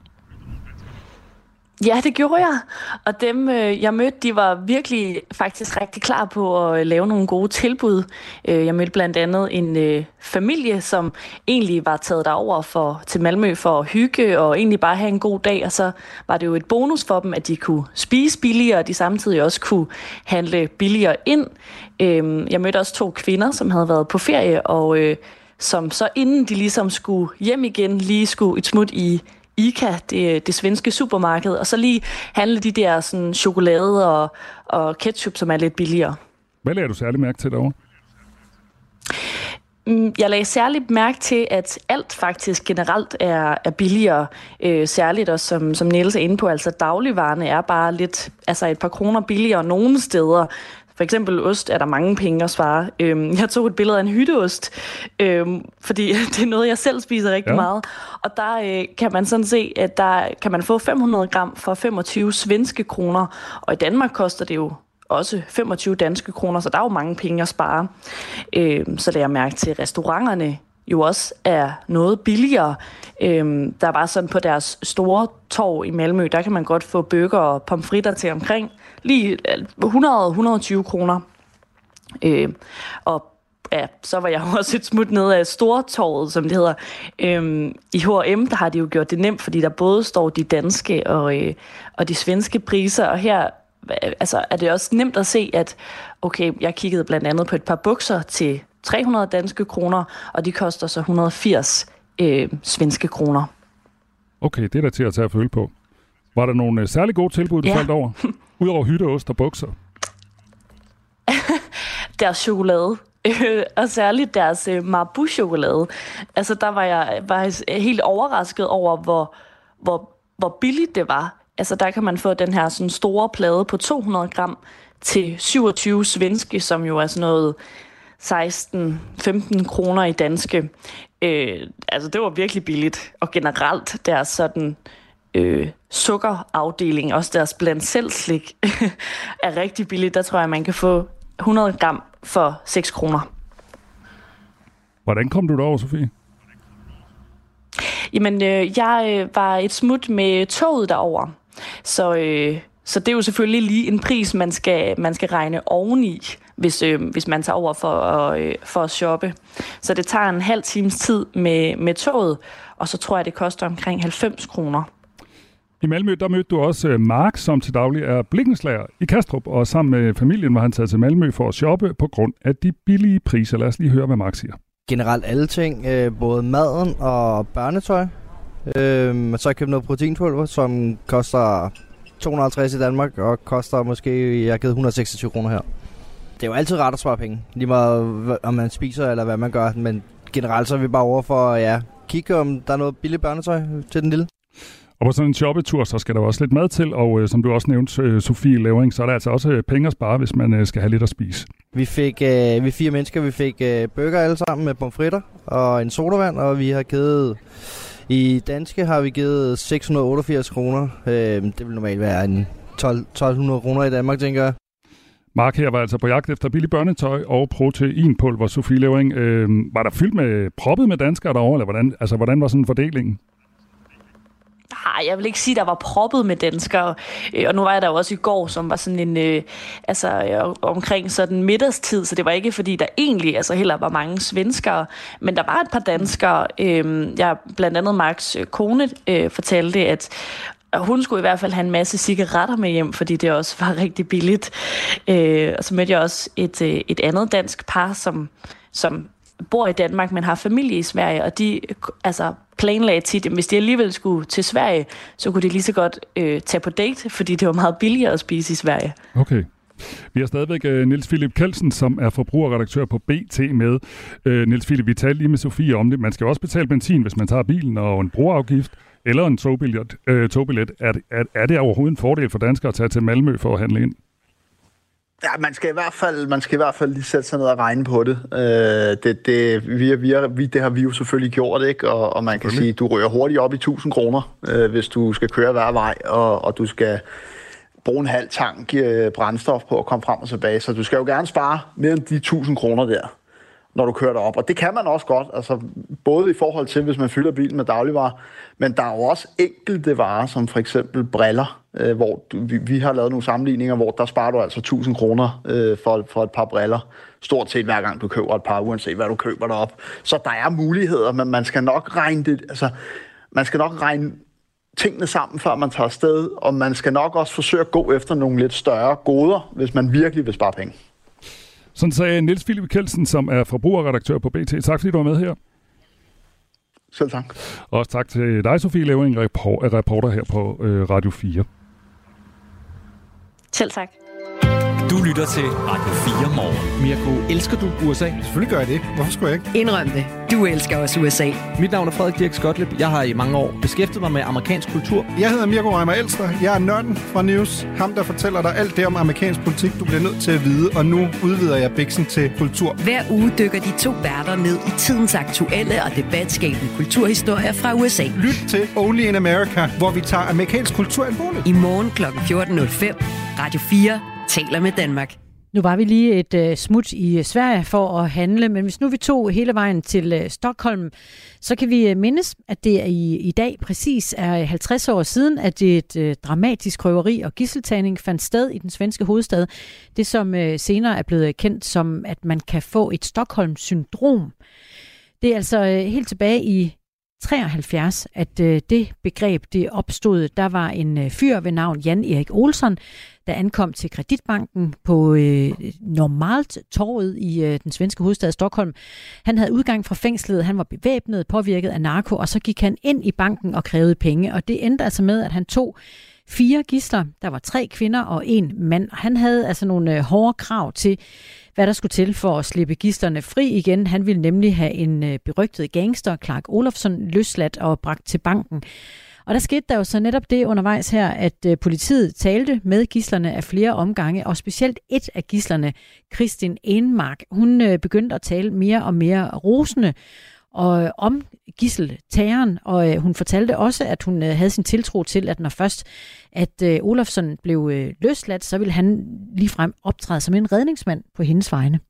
Ja, det gjorde jeg. Og dem, øh, jeg mødte, de var virkelig faktisk rigtig klar på at øh, lave nogle gode tilbud. Øh, jeg mødte blandt andet en familie, som egentlig var taget derover for, til Malmø for at hygge og egentlig bare have en god dag. Og så var det jo et bonus for dem, at de kunne spise billigere, og de samtidig også kunne handle billigere ind. Øhm, jeg mødte også to kvinder, som havde været på ferie, og som så inden de ligesom skulle hjem igen, lige skulle et smut i ICA, det, det svenske supermarked, og så lige handle de der sådan, chokolade og, og ketchup, som er lidt billigere. Hvad lader du særlig mærke til derovre? Mm, jeg lagde særligt mærke til, at alt faktisk generelt er, er billigere. Øh, særligt også, som, som Niels er inde på, altså dagligvarerne er bare lidt, altså et par kroner billigere nogle steder. For eksempel ost er der mange penge at svare. Øhm, jeg tog et billede af en hytteost, øhm, fordi (laughs) det er noget, jeg selv spiser rigtig ja. meget. Og der øh, kan man sådan se, at der kan man få 500 gram for 25 svenske kroner. Og i Danmark koster det jo også 25 danske kroner, så der er jo mange penge at spare. Øhm, så lader jeg mærke til restauranterne jo også er noget billigere. Øhm, der var sådan på deres store torv i Malmø, der kan man godt få bøger og pomfritter til omkring lige øh, 100-120 kroner. Øh, og ja, så var jeg (laughs) også et smut ned af Stortorvet, som det hedder. Øhm, I H&M, der har de jo gjort det nemt, fordi der både står de danske og, øh, og de svenske priser, og her altså, er det også nemt at se, at okay, jeg kiggede blandt andet på et par bukser til 300 danske kroner, og de koster så 180 øh, svenske kroner. Okay, det er da til at tage at føle på. Var der nogle øh, særlig gode tilbud, du ja. faldt over? (laughs) Udover hytteost og bukser? (laughs) deres chokolade. og særligt deres øh, Marabou-chokolade. Altså, der var jeg var helt overrasket over, hvor, hvor, hvor billigt det var. Altså, der kan man få den her sådan store plade på 200 gram til 27 svenske, som jo er sådan noget 16-15 kroner i danske. Øh, altså, det var virkelig billigt. Og generelt deres sådan øh, sukkerafdeling, også deres blandt selv slik, (laughs) er rigtig billigt. Der tror jeg, man kan få 100 gram for 6 kroner. Hvordan kom du derover, Sofie? Jamen, øh, jeg øh, var et smut med toget derover. Så, øh, så det er jo selvfølgelig lige en pris, man skal, man skal regne oveni, hvis, øh, hvis man tager over for at, øh, for at shoppe. Så det tager en halv times tid med, med toget, og så tror jeg, det koster omkring 90 kroner. I Malmø, der mødte du også øh, Mark, som til daglig er blikkenslager i Kastrup, og sammen med familien var han taget til Malmø for at shoppe på grund af de billige priser. Lad os lige høre, hvad Mark siger. Generelt alle ting, øh, både maden og børnetøj. Øh, så har jeg købt noget proteinpulver, som koster 250 i Danmark, og koster måske, jeg har givet 126 kroner her. Det er jo altid rart at spare penge, lige meget om man spiser eller hvad man gør, men generelt så er vi bare over for, ja, kigge om der er noget billigt børnetøj til den lille. Og på sådan en shoppetur, så skal der også lidt mad til, og øh, som du også nævnte, øh, Sofie Levering, så er der altså også øh, penge at spare, hvis man øh, skal have lidt at spise. Vi fik, øh, vi fire mennesker, vi fik øh, burger alle sammen med pomfritter og en sodavand, og vi har givet, i danske har vi givet 688 kroner. Øh, det vil normalt være en 12, 1200 kroner i Danmark, tænker jeg. Mark her var altså på jagt efter billig børnetøj og proteinpulver. Sofie Levering, øh, var der fyldt med proppet med danskere derovre, eller hvordan, altså, hvordan var sådan fordelingen? Nej, jeg vil ikke sige, at der var proppet med danskere. Øh, og nu var jeg der jo også i går, som var sådan en, øh, altså øh, omkring sådan middagstid, så det var ikke fordi, der egentlig altså heller var mange svenskere, men der var et par danskere. Øh, jeg blandt andet Marks øh, kone øh, fortalte, at og hun skulle i hvert fald have en masse cigaretter med hjem, fordi det også var (laughs) rigtig billigt. Øh, og så mødte jeg også et, øh, et andet dansk par, som, som bor i Danmark, men har familie i Sverige, og de altså, planlagde tit, at hvis de alligevel skulle til Sverige, så kunne de lige så godt øh, tage på date, fordi det var meget billigere at spise i Sverige. Okay. Vi har stadigvæk uh, Niels Philip Kelsen, som er forbrugerredaktør på BT med. Uh, Niels Philip, vi talte lige med Sofie om det. Man skal også betale benzin, hvis man tager bilen, og en broafgift eller en togbillet. Uh, togbillet. Er, er, er det overhovedet en fordel for danskere at tage til Malmø for at handle ind? Ja, man skal i hvert fald, man skal i hvert fald lige sætte sig ned og regne på det. Øh, det, det, vi, vi, vi, det har vi jo selvfølgelig gjort, ikke? Og, og man kan sige, du rører hurtigt op i 1000 kroner, øh, hvis du skal køre hver vej, og, og du skal bruge en halv tank øh, brændstof på at komme frem og tilbage. Så du skal jo gerne spare mere end de 1000 kroner der når du kører derop. Og det kan man også godt, altså både i forhold til, hvis man fylder bilen med dagligvarer, men der er jo også enkelte varer, som for eksempel briller, øh, hvor du, vi, vi har lavet nogle sammenligninger, hvor der sparer du altså 1000 kroner øh, for, for et par briller, stort set hver gang du køber et par, uanset hvad du køber derop. Så der er muligheder, men man skal nok regne det, altså man skal nok regne tingene sammen, før man tager afsted, og man skal nok også forsøge at gå efter nogle lidt større goder, hvis man virkelig vil spare penge. Sådan sagde Niels Philip Kelsen, som er forbrugerredaktør på BT. Tak fordi du var med her. Selv tak. Og også tak til dig, Sofie Levering, reporter her på øh, Radio 4. Selv tak. Du lytter til Radio 4 morgen. Mirko, elsker du USA? Selvfølgelig gør jeg det. Hvorfor skulle jeg ikke? Indrøm det. Du elsker også USA. Mit navn er Frederik Dirk Skotlip. Jeg har i mange år beskæftiget mig med amerikansk kultur. Jeg hedder Mirko Reimer Elster. Jeg er nørden fra News. Ham, der fortæller dig alt det om amerikansk politik, du bliver nødt til at vide. Og nu udvider jeg biksen til kultur. Hver uge dykker de to værter ned i tidens aktuelle og debatskabende kulturhistorier fra USA. Lyt til Only in America, hvor vi tager amerikansk kultur alvorligt. I morgen kl. 14.05. Radio 4 taler med Danmark. Nu var vi lige et uh, smut i øh, Sverige for at handle, men hvis nu vi tog hele vejen til uh, Stockholm, så kan vi uh, mindes, at det er i, i dag præcis er 50 år siden, at et uh, dramatisk røveri og gisseltagning fandt sted i den svenske hovedstad. Det som uh, senere er blevet kendt som, at man kan få et Stockholm-syndrom. Det er altså uh, helt tilbage i 73, at øh, det begreb det opstod. Der var en øh, fyr ved navn Jan Erik Olsen, der ankom til Kreditbanken på øh, normalt torvet i øh, den svenske hovedstad Stockholm. Han havde udgang fra fængslet, han var bevæbnet, påvirket af narko, og så gik han ind i banken og krævede penge. Og det endte altså med, at han tog fire gisler. Der var tre kvinder og en mand. Han havde altså nogle øh, hårde krav til, hvad der skulle til for at slippe gisterne fri igen. Han ville nemlig have en øh, berygtet gangster, Clark Olofsson, løsladt og bragt til banken. Og der skete der jo så netop det undervejs her, at øh, politiet talte med gislerne af flere omgange, og specielt et af gislerne, Kristin Enmark, hun begyndte at tale mere og mere rosende og øh, om gisseltageren, og øh, hun fortalte også, at hun øh, havde sin tiltro til, at når først at øh, Olofsson blev øh, løsladt, så ville han ligefrem optræde som en redningsmand på hendes vegne.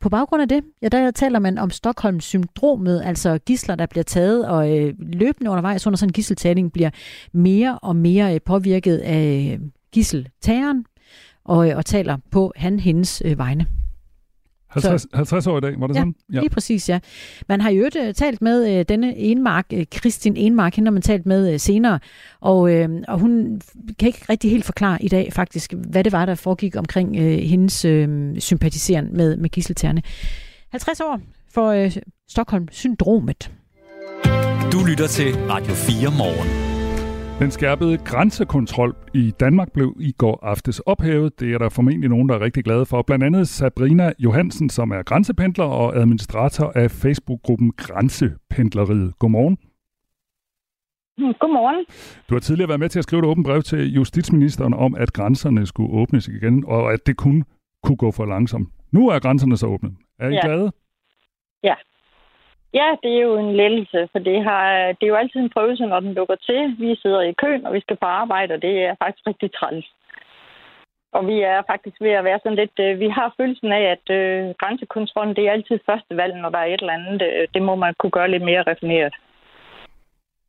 På baggrund af det, ja, der taler man om Stockholm-syndromet, altså gisler, der bliver taget, og øh, løbende undervejs under sådan en gisseltagning bliver mere og mere øh, påvirket af øh, gisseltageren, og, øh, og taler på han hendes øh, vegne. 50, 50 år i dag, var det ja, sådan? Ja, lige præcis, ja. Man har jo øvrigt uh, talt med uh, denne Enmark, uh, Kristin Enmark, hende har man talt med uh, senere, og, uh, og hun kan ikke rigtig helt forklare i dag faktisk, hvad det var, der foregik omkring uh, hendes uh, sympatiseren med, med gisseltærne. 50 år for uh, Stockholm-syndromet. Du lytter til Radio 4 morgen. Den skærpede grænsekontrol i Danmark blev i går aftes ophævet. Det er der formentlig nogen, der er rigtig glade for. Blandt andet Sabrina Johansen, som er grænsependler og administrator af Facebook-gruppen Grænsependleriet. Godmorgen. Godmorgen. Du har tidligere været med til at skrive et åbent brev til justitsministeren om, at grænserne skulle åbnes igen, og at det kun kunne gå for langsomt. Nu er grænserne så åbne. Er I Ja. glade? Ja. Ja, det er jo en lettelse, for det, har, det er jo altid en prøvelse, når den lukker til. Vi sidder i køen, og vi skal på arbejde, og det er faktisk rigtig træls. Og vi er faktisk ved at være sådan lidt... Øh, vi har følelsen af, at øh, grænsekontrollen, det er altid første valg, når der er et eller andet. Øh, det må man kunne gøre lidt mere raffineret.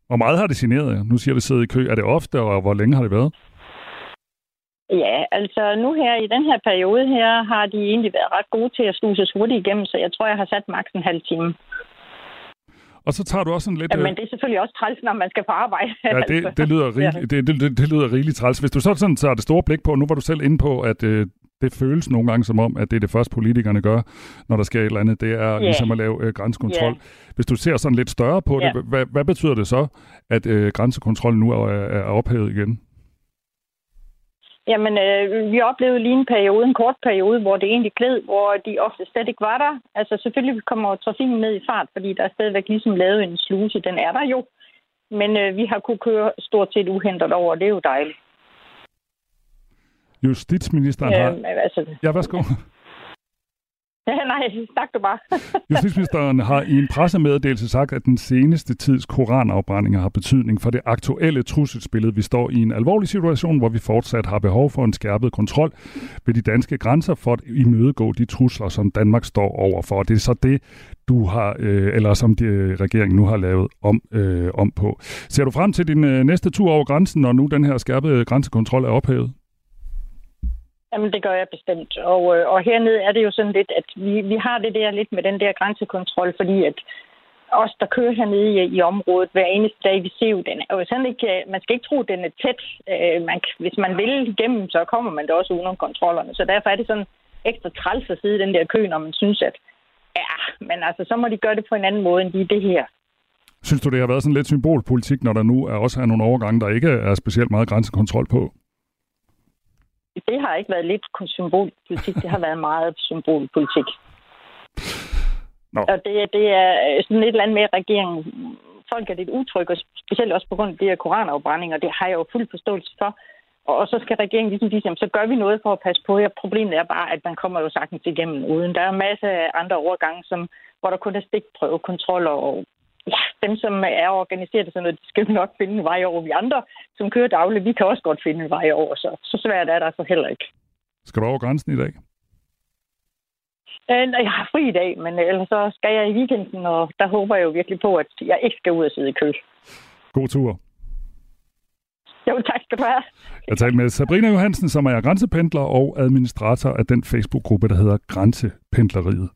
Hvor meget har det jer? Nu siger det sidde i kø. Er det ofte, og hvor længe har det været? Ja, altså nu her i den her periode her, har de egentlig været ret gode til at sluse hurtigt igennem, så jeg tror, jeg har sat maks en halv time. Og så tager du også sådan lidt... Ja, øh, men det er selvfølgelig også træls, når man skal på arbejde. Ja, det, det, lyder Ja. rig, det, det, det, det lyder rigeligt træls. Hvis du så sådan tager det store blik på, nu var du selv inde på, at øh, det føles nogle gange som om, at det er det første politikerne gør, når der sker et eller andet, det er Ja. ligesom at lave øh, grænsekontrol. Ja. Hvis du ser sådan lidt større på det, Ja. hvad, hvad betyder det så, at øh, grænsekontrollen nu er, er ophævet igen? Jamen, øh, vi oplevede lige en periode, en kort periode, hvor det egentlig gled, hvor de ofte slet ikke var der. Altså selvfølgelig kommer trafikken ned i fart, fordi der er stadigvæk ligesom lavet en sluse. Den er der jo. Men øh, vi har kunne køre stort set uhindret over, og det er jo dejligt. Justitsministeren har... Øhm, altså, Ja, værsgo ja, (laughs) nej, snak du bare. (laughs) Justitsministeren har i en pressemeddelelse sagt, at den seneste tids koranafbrændinger har betydning for det aktuelle trusselsbillede. Vi står i en alvorlig situation, hvor vi fortsat har behov for en skærpet kontrol ved de danske grænser for at imødegå de trusler, som Danmark står overfor. Det er så det, du har, øh, eller som de, øh, regeringen nu har lavet om, øh, om på. Ser du frem til din øh, næste tur over grænsen, når nu den her skærpede grænsekontrol er ophævet? Jamen, det gør jeg bestemt. Og, øh, og hernede er det jo sådan lidt, at vi, vi har det der lidt med den der grænsekontrol, fordi at os, der kører hernede i, i området hver eneste dag, vi ser jo, den Og sådan ikke, øh, man skal ikke tro, at den er tæt. Øh, man, hvis man vil igennem, så kommer man da også udenom kontrollerne. Så derfor er det sådan ekstra træls at sidde i den der kø, når man synes, at ja, men altså, så må de gøre det på en anden måde, end lige det her. Synes du, det har været sådan lidt symbolpolitik, når der nu er også er nogle overgange, der ikke er specielt meget grænsekontrol på? Det har ikke været lidt symbolpolitik, det har været meget symbolpolitik. Nå. Og det, det er øh, sådan et eller andet med at regeringen. Folk er lidt utrygge, og specielt også på grund af de her koranafbrændinger. Det har jeg jo fuld forståelse for. Og så skal regeringen ligesom sige, jamen, så gør vi noget for at passe på jer. Problemet er bare, at man kommer jo sagtens igennem uden. Der er masser af andre overgange, som, hvor der kun er stikprøvekontroller og dem, som er organiseret og sådan noget, de skal nok finde en vej over. Vi andre, som kører dagligt, vi kan også godt finde en vej over, så, så svært er der altså heller ikke. Skal du over grænsen i dag? Øh, nej, jeg har fri i dag, men ellers så skal jeg i weekenden, og der håber jeg jo virkelig på, at jeg ikke skal ud og sidde i kø. God tur. Jo, tak skal du have. Jeg talte med Sabrina Johansen, som er grænsependler og administrator af den Facebook-gruppe, der hedder Grænsependleriet.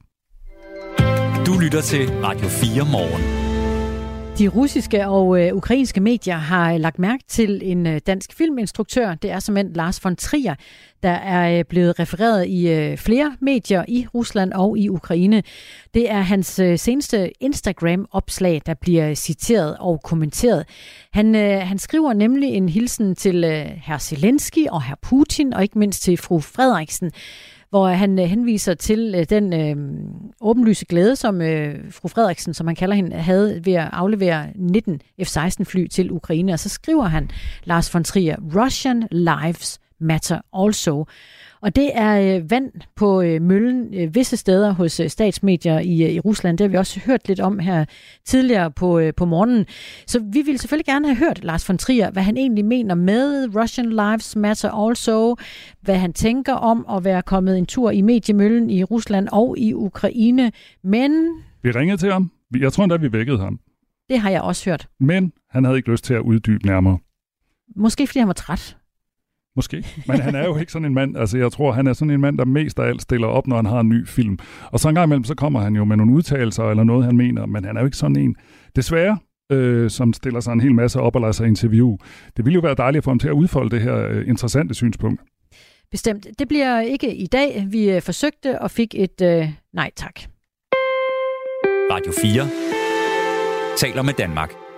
Du lytter til Radio 4 morgen. De russiske og øh, ukrainske medier har øh, lagt mærke til en øh, dansk filminstruktør. Det er som Lars von Trier, der er øh, blevet refereret i øh, flere medier i Rusland og i Ukraine. Det er hans øh, seneste Instagram-opslag, der bliver øh, citeret og kommenteret. Han, øh, han skriver nemlig en hilsen til øh, herr Zelensky og herr Putin, og ikke mindst til fru Frederiksen, hvor han øh, henviser til øh, den øh, åbenlyse glæde, som øh, fru Frederiksen, som han kalder hende, havde ved at aflevere 19 F-16-fly til Ukraine. Og så skriver han, Lars von Trier, Russian lives matter also. Og det er øh, vand på øh, møllen øh, visse steder hos øh, statsmedier i, øh, i Rusland. Det har vi også hørt lidt om her tidligere på, øh, på morgenen. Så vi vil selvfølgelig gerne have hørt Lars von Trier, hvad han egentlig mener med Russian Lives Matter Also, hvad han tænker om at være kommet en tur i mediemøllen i Rusland og i Ukraine. Men Vi ringede til ham. Jeg tror endda, vi vækkede ham. det har jeg også hørt. Men han havde ikke lyst til at uddybe nærmere. Måske fordi han var træt. Måske. Men han er jo ikke sådan en mand. Altså, jeg tror, han er sådan en mand, der mest af alt stiller op, når han har en ny film. Og så en gang imellem, så kommer han jo med nogle udtalelser eller noget, han mener. Men han er jo ikke sådan en, desværre, øh, som stiller sig en hel masse op og lader sig interviewe. Det ville jo være dejligt at få ham til at udfolde det her øh, interessante synspunkt. Bestemt. Det bliver ikke i dag. Vi øh, forsøgte og fik et øh, nej tak. Radio 4 taler med Danmark.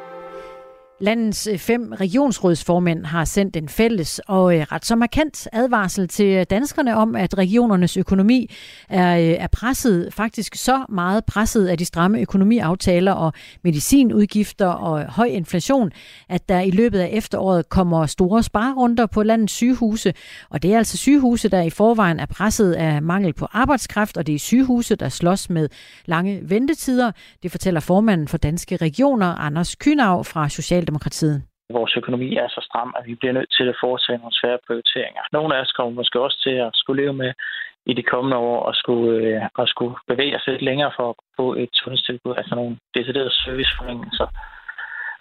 Landets øh, fem regionsrådsformænd har sendt en fælles og øh, ret så markant advarsel til danskerne om, at regionernes økonomi er, øh, er presset, faktisk så meget presset af de stramme økonomiaftaler og medicinudgifter og høj inflation, at der i løbet af efteråret kommer store sparerunder på landets sygehuse. Og det er altså sygehuse, der i forvejen er presset af mangel på arbejdskraft, og det er sygehuse, der slås med lange ventetider. Det fortæller formanden for Danske Regioner, Anders Kynav fra Social Socialdemokratiet? Vores økonomi er så stram, at vi bliver nødt til at foretage nogle svære prioriteringer. Nogle af os kommer måske også til at skulle leve med i de kommende år og skulle, øh, og skulle bevæge os lidt længere for at få et sundhedstilbud, altså nogle deciderede serviceforringelser.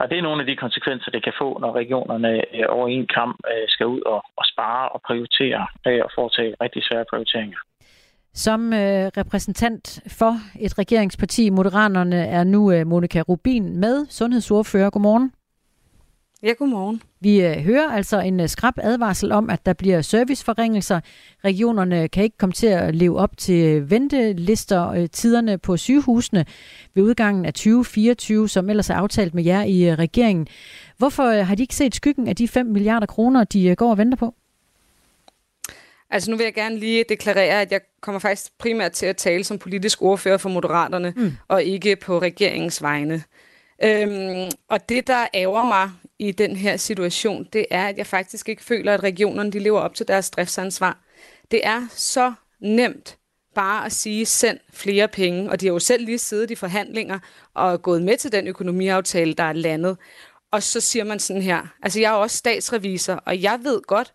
Og det er nogle af de konsekvenser, det kan få, når regionerne øh, over en kamp øh, skal ud og, og spare og prioritere og foretage rigtig svære prioriteringer. Som øh, repræsentant for et regeringsparti, Moderaterne, er nu øh, Monika Rubin med, sundhedsordfører. Godmorgen. Ja, godmorgen. Vi øh, hører altså en øh, skrab advarsel om, at der bliver serviceforringelser. Regionerne kan ikke komme til at leve op til ventelister øh, tiderne på sygehusene ved udgangen af 2024, som ellers er aftalt med jer i øh, regeringen. Hvorfor øh, har de ikke set skyggen af de 5 milliarder kroner, de øh, går og venter på? Altså nu vil jeg gerne lige deklarere, at jeg kommer faktisk primært til at tale som politisk ordfører for Moderaterne, mm. og ikke på regeringens vegne. Øhm, og det, der ærger mig i den her situation, det er, at jeg faktisk ikke føler, at regionerne de lever op til deres driftsansvar. Det er så nemt bare at sige, send flere penge. Og de har jo selv lige siddet i forhandlinger og gået med til den økonomiaftale, der er landet. Og så siger man sådan her, altså jeg er også statsrevisor, og jeg ved godt,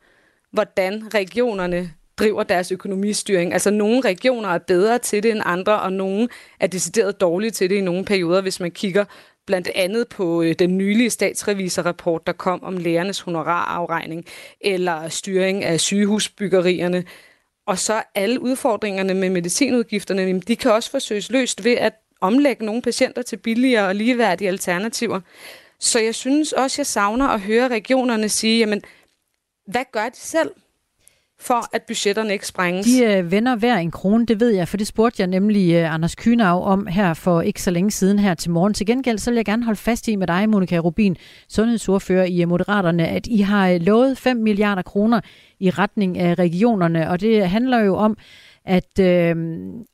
hvordan regionerne driver deres økonomistyring. Altså nogle regioner er bedre til det end andre, og nogle er decideret dårlige til det i nogle perioder, hvis man kigger blandt andet på øh, den nylige statsrevisorrapport, der kom om lærernes honorarafregning, eller styring af sygehusbyggerierne. Og så alle udfordringerne med medicinudgifterne, de kan også forsøges løst ved at omlægge nogle patienter til billigere og ligeværdige alternativer. Så jeg synes også, jeg savner at høre regionerne sige, jamen, hvad gør de selv? For at budgetterne ikke sprænges? De øh, vender hver en krone, det ved jeg, for det spurgte jeg nemlig øh, Anders Kynav om her for ikke så længe siden her til morgen. Til gengæld så vil jeg gerne holde fast i med dig, Monika Rubin, sundhedsordfører i Moderaterne, at I har øh, lovet 5 milliarder kroner i retning af regionerne, og det handler jo om, at, øh,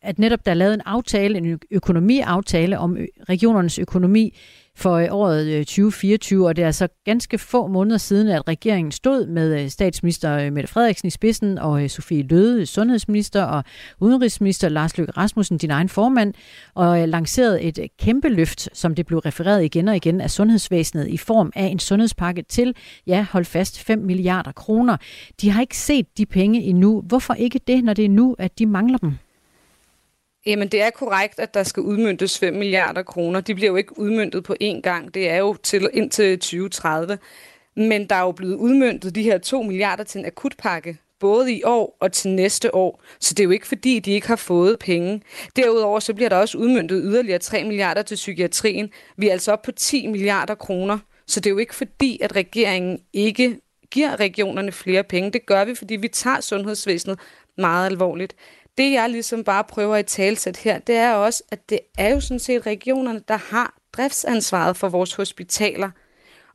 at netop der er lavet en aftale, en økonomiaftale om regionernes økonomi for øh, året øh, 2024, og det er altså ganske få måneder siden, at regeringen stod med øh, statsminister Mette Frederiksen i spidsen, og Sofie Løde, sundhedsminister, og udenrigsminister Lars Løkke Rasmussen, din egen formand, og lancerede et kæmpe løft, som det blev refereret igen og igen af sundhedsvæsenet i form af en sundhedspakke til, ja, hold fast, 5 milliarder kroner. De har ikke set de penge endnu. Hvorfor ikke det, når det er nu, at de mangler dem? Jamen, det er korrekt, at der skal udmyndtes 5 milliarder kroner. De bliver jo ikke udmyndtet på én gang. Det er jo til indtil 2030. Men der er jo blevet udmyndtet de her 2 milliarder til en akutpakke, både i år og til næste år. Så det er jo ikke fordi, de ikke har fået penge. Derudover så bliver der også udmyndtet yderligere 3 milliarder til psykiatrien. Vi er altså op på 10 milliarder kroner. Så det er jo ikke fordi, at regeringen ikke giver regionerne flere penge. Det gør vi, fordi vi tager sundhedsvæsenet meget alvorligt det jeg ligesom bare prøver at talsætte her, det er også, at det er jo sådan set regionerne, der har driftsansvaret for vores hospitaler.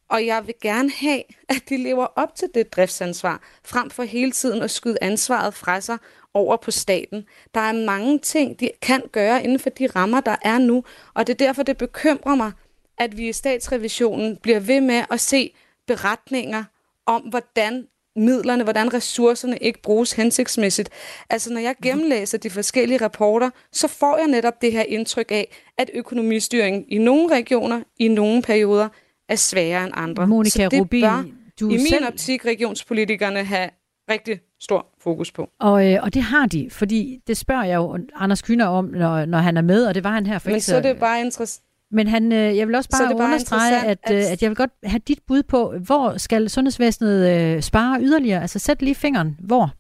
Og jeg vil gerne have, at de lever op til det driftsansvar, frem for hele tiden at skyde ansvaret fra sig over på staten. Der er mange ting, de kan gøre inden for de rammer, der er nu, og det er derfor, det bekymrer mig, at vi i statsrevisionen bliver ved med at se beretninger om, hvordan midlerne, hvordan ressourcerne ikke bruges hensigtsmæssigt. Altså, når jeg gennemlæser de forskellige rapporter, så får jeg netop det her indtryk af, at økonomistyring i nogle regioner, i nogle perioder, er sværere end andre. Monika så det Rubin, bør du i min selv... optik regionspolitikerne have rigtig stor fokus på. Og, øh, og det har de, fordi det spørger jeg jo Anders Kyner om, når, når han er med, og det var han her for Men så er det bare interessant. Men han, øh, jeg vil også bare, bare understrege, at, at... Øh, at jeg vil godt have dit bud på, hvor skal sundhedsvæsenet øh, spare yderligere? Altså sæt lige fingeren. Hvor?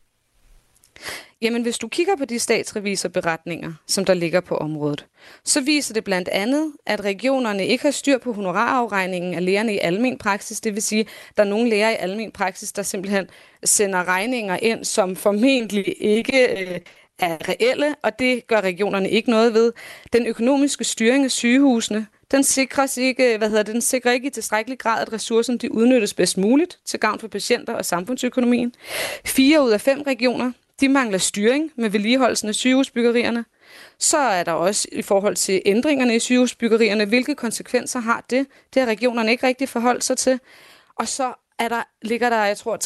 Jamen, hvis du kigger på de statsrevisorberetninger, som der ligger på området, så viser det blandt andet, at regionerne ikke har styr på honorarafregningen af lægerne i almen praksis. Det vil sige, at der er nogle læger i almen praksis, der simpelthen sender regninger ind, som formentlig ikke øh, er reelle, og det gør regionerne ikke noget ved. Den økonomiske styring af sygehusene, den sikrer ikke, hvad hedder det, den sikrer ikke i tilstrækkelig grad, at ressourcerne de udnyttes bedst muligt til gavn for patienter og samfundsøkonomien. Fire ud af fem regioner, de mangler styring med vedligeholdelsen af sygehusbyggerierne. Så er der også i forhold til ændringerne i sygehusbyggerierne, hvilke konsekvenser har det? Det har regionerne ikke rigtig forholdt sig til. Og så er der, ligger der, jeg tror,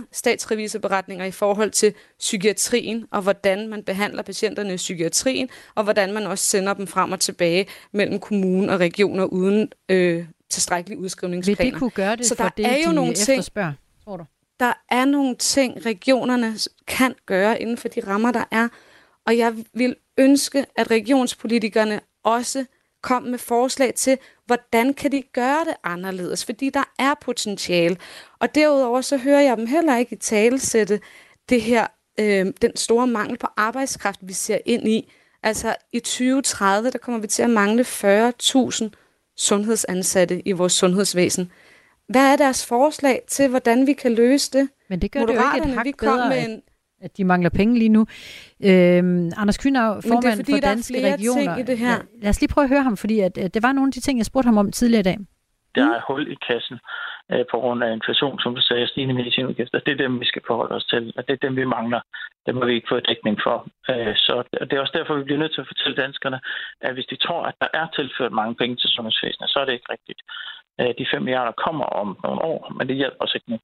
3-4 statsrevisorberetninger i forhold til psykiatrien, og hvordan man behandler patienterne i psykiatrien, og hvordan man også sender dem frem og tilbage mellem kommunen og regioner uden øh, tilstrækkelige udskrivningsplaner. Vil det kunne gøre det Så for der det, er jo de nogle ting, tror du? der er nogle ting, regionerne kan gøre inden for de rammer, der er. Og jeg vil ønske, at regionspolitikerne også kom med forslag til, hvordan kan de gøre det anderledes, fordi der er potentiale. Og derudover så hører jeg dem heller ikke i talesætte det her, øh, den store mangel på arbejdskraft, vi ser ind i. Altså i 2030, der kommer vi til at mangle 40.000 sundhedsansatte i vores sundhedsvæsen. Hvad er deres forslag til, hvordan vi kan løse det? Men det gør det jo ikke et hak vi kom bedre, med en, at de mangler penge lige nu. Øhm, Anders Kynar, er formand fordi, for der er Danske flere Regioner. ting i det her. Lad os lige prøve at høre ham, fordi at, at det var nogle af de ting, jeg spurgte ham om tidligere i dag. Der er hul i kassen øh, på grund af inflation, som du sagde, stigende medicinudgifter. Det er dem, vi skal forholde os til, og det er dem, vi mangler. Dem har vi ikke fået dækning for. Øh, så det er også derfor, vi bliver nødt til at fortælle danskerne, at hvis de tror, at der er tilført mange penge til sundhedsvæsenet, så er det ikke rigtigt. Øh, De 5 milliarder kommer om nogle år, men det hjælper os ikke nu.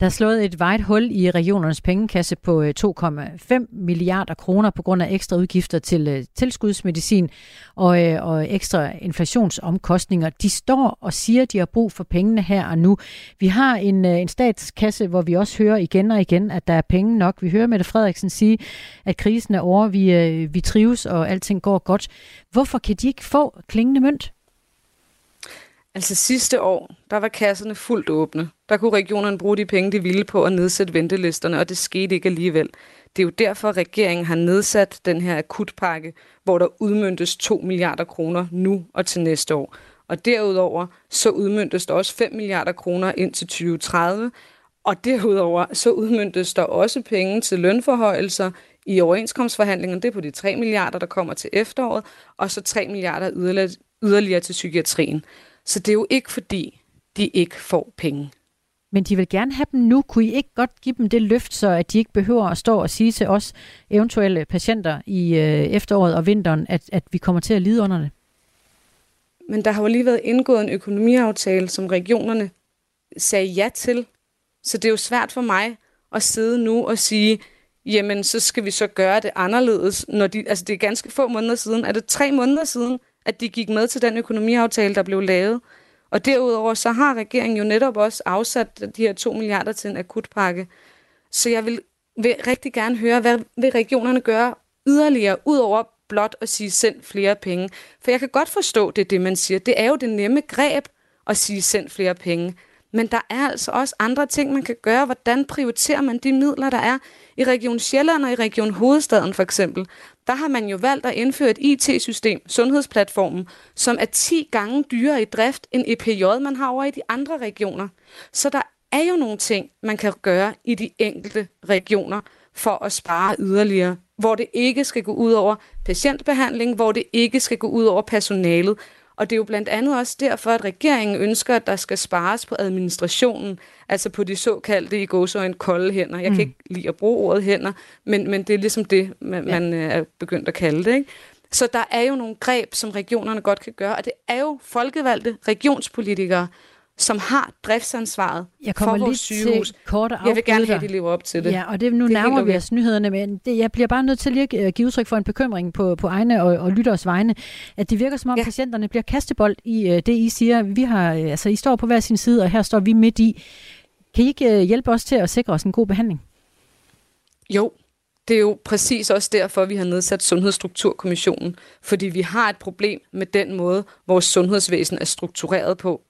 Der er slået et vejt hul i regionernes pengekasse på øh, 2,5 milliarder kroner på grund af ekstra udgifter til øh, tilskudsmedicin og, øh, og ekstra inflationsomkostninger. De står og siger, at de har brug for pengene her og nu. Vi har en, en statskasse, hvor vi også hører igen og igen, at der er penge nok. Vi hører Mette Frederiksen sige, at krisen er over, vi, vi trives og alting går godt. Hvorfor kan de ikke få klingende mønt? Altså sidste år, der var kasserne fuldt åbne. Der kunne regionerne bruge de penge, de ville på at nedsætte ventelisterne, og det skete ikke alligevel. Det er jo derfor, at regeringen har nedsat den her akutpakke, hvor der udmyndtes 2 milliarder kroner nu og til næste år. Og derudover så udmyndtes der også 5 milliarder kroner ind til 2030, og derudover så udmyndtes der også penge til lønforhøjelser i overenskomstforhandlingerne. Det er på de 3 milliarder, der kommer til efteråret, og så 3 milliarder yderligere, yderligere til psykiatrien. Så det er jo ikke fordi, de ikke får penge. Men de vil gerne have dem nu. Kunne I ikke godt give dem det løft, så at de ikke behøver at stå og sige til os eventuelle patienter i øh, efteråret og vinteren, at, at vi kommer til at lide under det? Men der har jo lige været indgået en økonomiaftale, som regionerne sagde ja til. Så det er jo svært for mig at sidde nu og sige, jamen så skal vi så gøre det anderledes, når de, altså det er ganske få måneder siden. Er det tre måneder siden, at de gik med til den økonomiaftale, der blev lavet? Og derudover så har regeringen jo netop også afsat de her 2 milliarder til en akutpakke. Så jeg vil, vil rigtig gerne høre, hvad vil regionerne gøre yderligere, udover blot at sige, send flere penge. For jeg kan godt forstå, det er det, man siger. Det er jo det nemme greb at sige, send flere penge. Men der er altså også andre ting, man kan gøre. Hvordan prioriterer man de midler, der er? I Region Sjælland og i Region Hovedstaden for eksempel, der har man jo valgt at indføre et IT-system, Sundhedsplatformen, som er 10 gange dyrere i drift end EPJ, man har over i de andre regioner. Så der er jo nogle ting, man kan gøre i de enkelte regioner for at spare yderligere, hvor det ikke skal gå ud over patientbehandling, hvor det ikke skal gå ud over personalet. Og det er jo blandt andet også derfor, at regeringen ønsker, at der skal spares på administrationen, altså på de såkaldte i gåsøjne kolde hænder. Jeg kan Mm. ikke lide at bruge ordet hænder, men, men det er ligesom det, man, Ja. man øh, er begyndt at kalde det. Ikke? Så der er jo nogle greb, som regionerne godt kan gøre, og det er jo folkevalgte regionspolitikere, som har driftsansvaret Jeg for kommer vores lige sygehus. til kort Jeg vil gerne have, at de lever op til det. Ja, og det, nu Det er nærmer vi os nyhederne, men det, jeg bliver bare nødt til lige at øh, give udtryk for en bekymring på, på egne og, og lytteres vegne, at det virker som om ja. patienterne bliver kastebold i øh, det, I siger. Vi har, øh, altså, I står på hver sin side, og her står vi midt i. Kan I ikke øh, hjælpe os til at sikre os en god behandling? Jo, det er jo præcis også derfor, vi har nedsat Sundhedsstrukturkommissionen, fordi vi har et problem med den måde, vores sundhedsvæsen er struktureret på.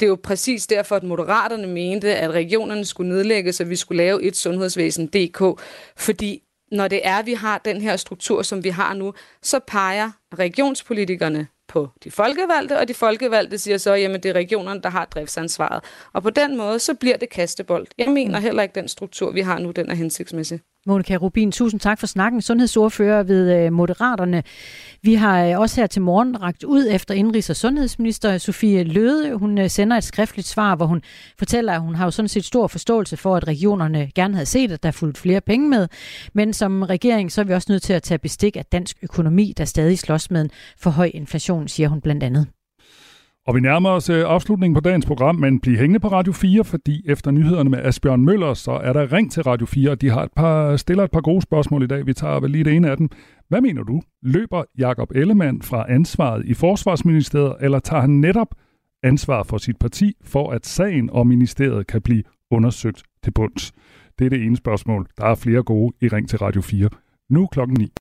Det er jo præcis derfor, at Moderaterne mente, at regionerne skulle nedlægges, og vi skulle lave et sundhedsvæsen DK, fordi når det er, at vi har den her struktur, som vi har nu, så peger regionspolitikerne på de folkevalgte, og de folkevalgte siger så, jamen det er regionerne, der har driftsansvaret. Og på den måde, så bliver det kastebold. Jeg mener heller ikke, den struktur, vi har nu, den er hensigtsmæssig. Monika Rubin, tusind tak for snakken. Sundhedsordfører ved øh, Moderaterne. Vi har øh, også her til morgen ragt ud efter indrigs- og sundhedsminister Sofie Løde. Hun øh, sender et skriftligt svar, hvor hun fortæller, at hun har jo sådan set stor forståelse for, at regionerne gerne havde set, at der fulgt flere penge med. Men som regering, så er vi også nødt til at tage bestik af dansk økonomi, der stadig slås med en for høj inflation, siger hun blandt andet. Og vi nærmer os øh, afslutningen på dagens program, men bliv hængende på Radio 4, fordi efter nyhederne med Asbjørn Møller, så er der ring til Radio 4, og de har et par, stiller et par gode spørgsmål i dag. Vi tager vel lige det ene af dem. Hvad mener du? Løber Jakob Ellemann fra ansvaret i Forsvarsministeriet, eller tager han netop ansvar for sit parti, for at sagen og ministeriet kan blive undersøgt til bunds? Det er det ene spørgsmål. Der er flere gode i Ring til Radio 4. Nu klokken 9.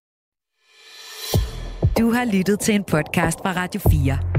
Du har lyttet til en podcast fra Radio 4.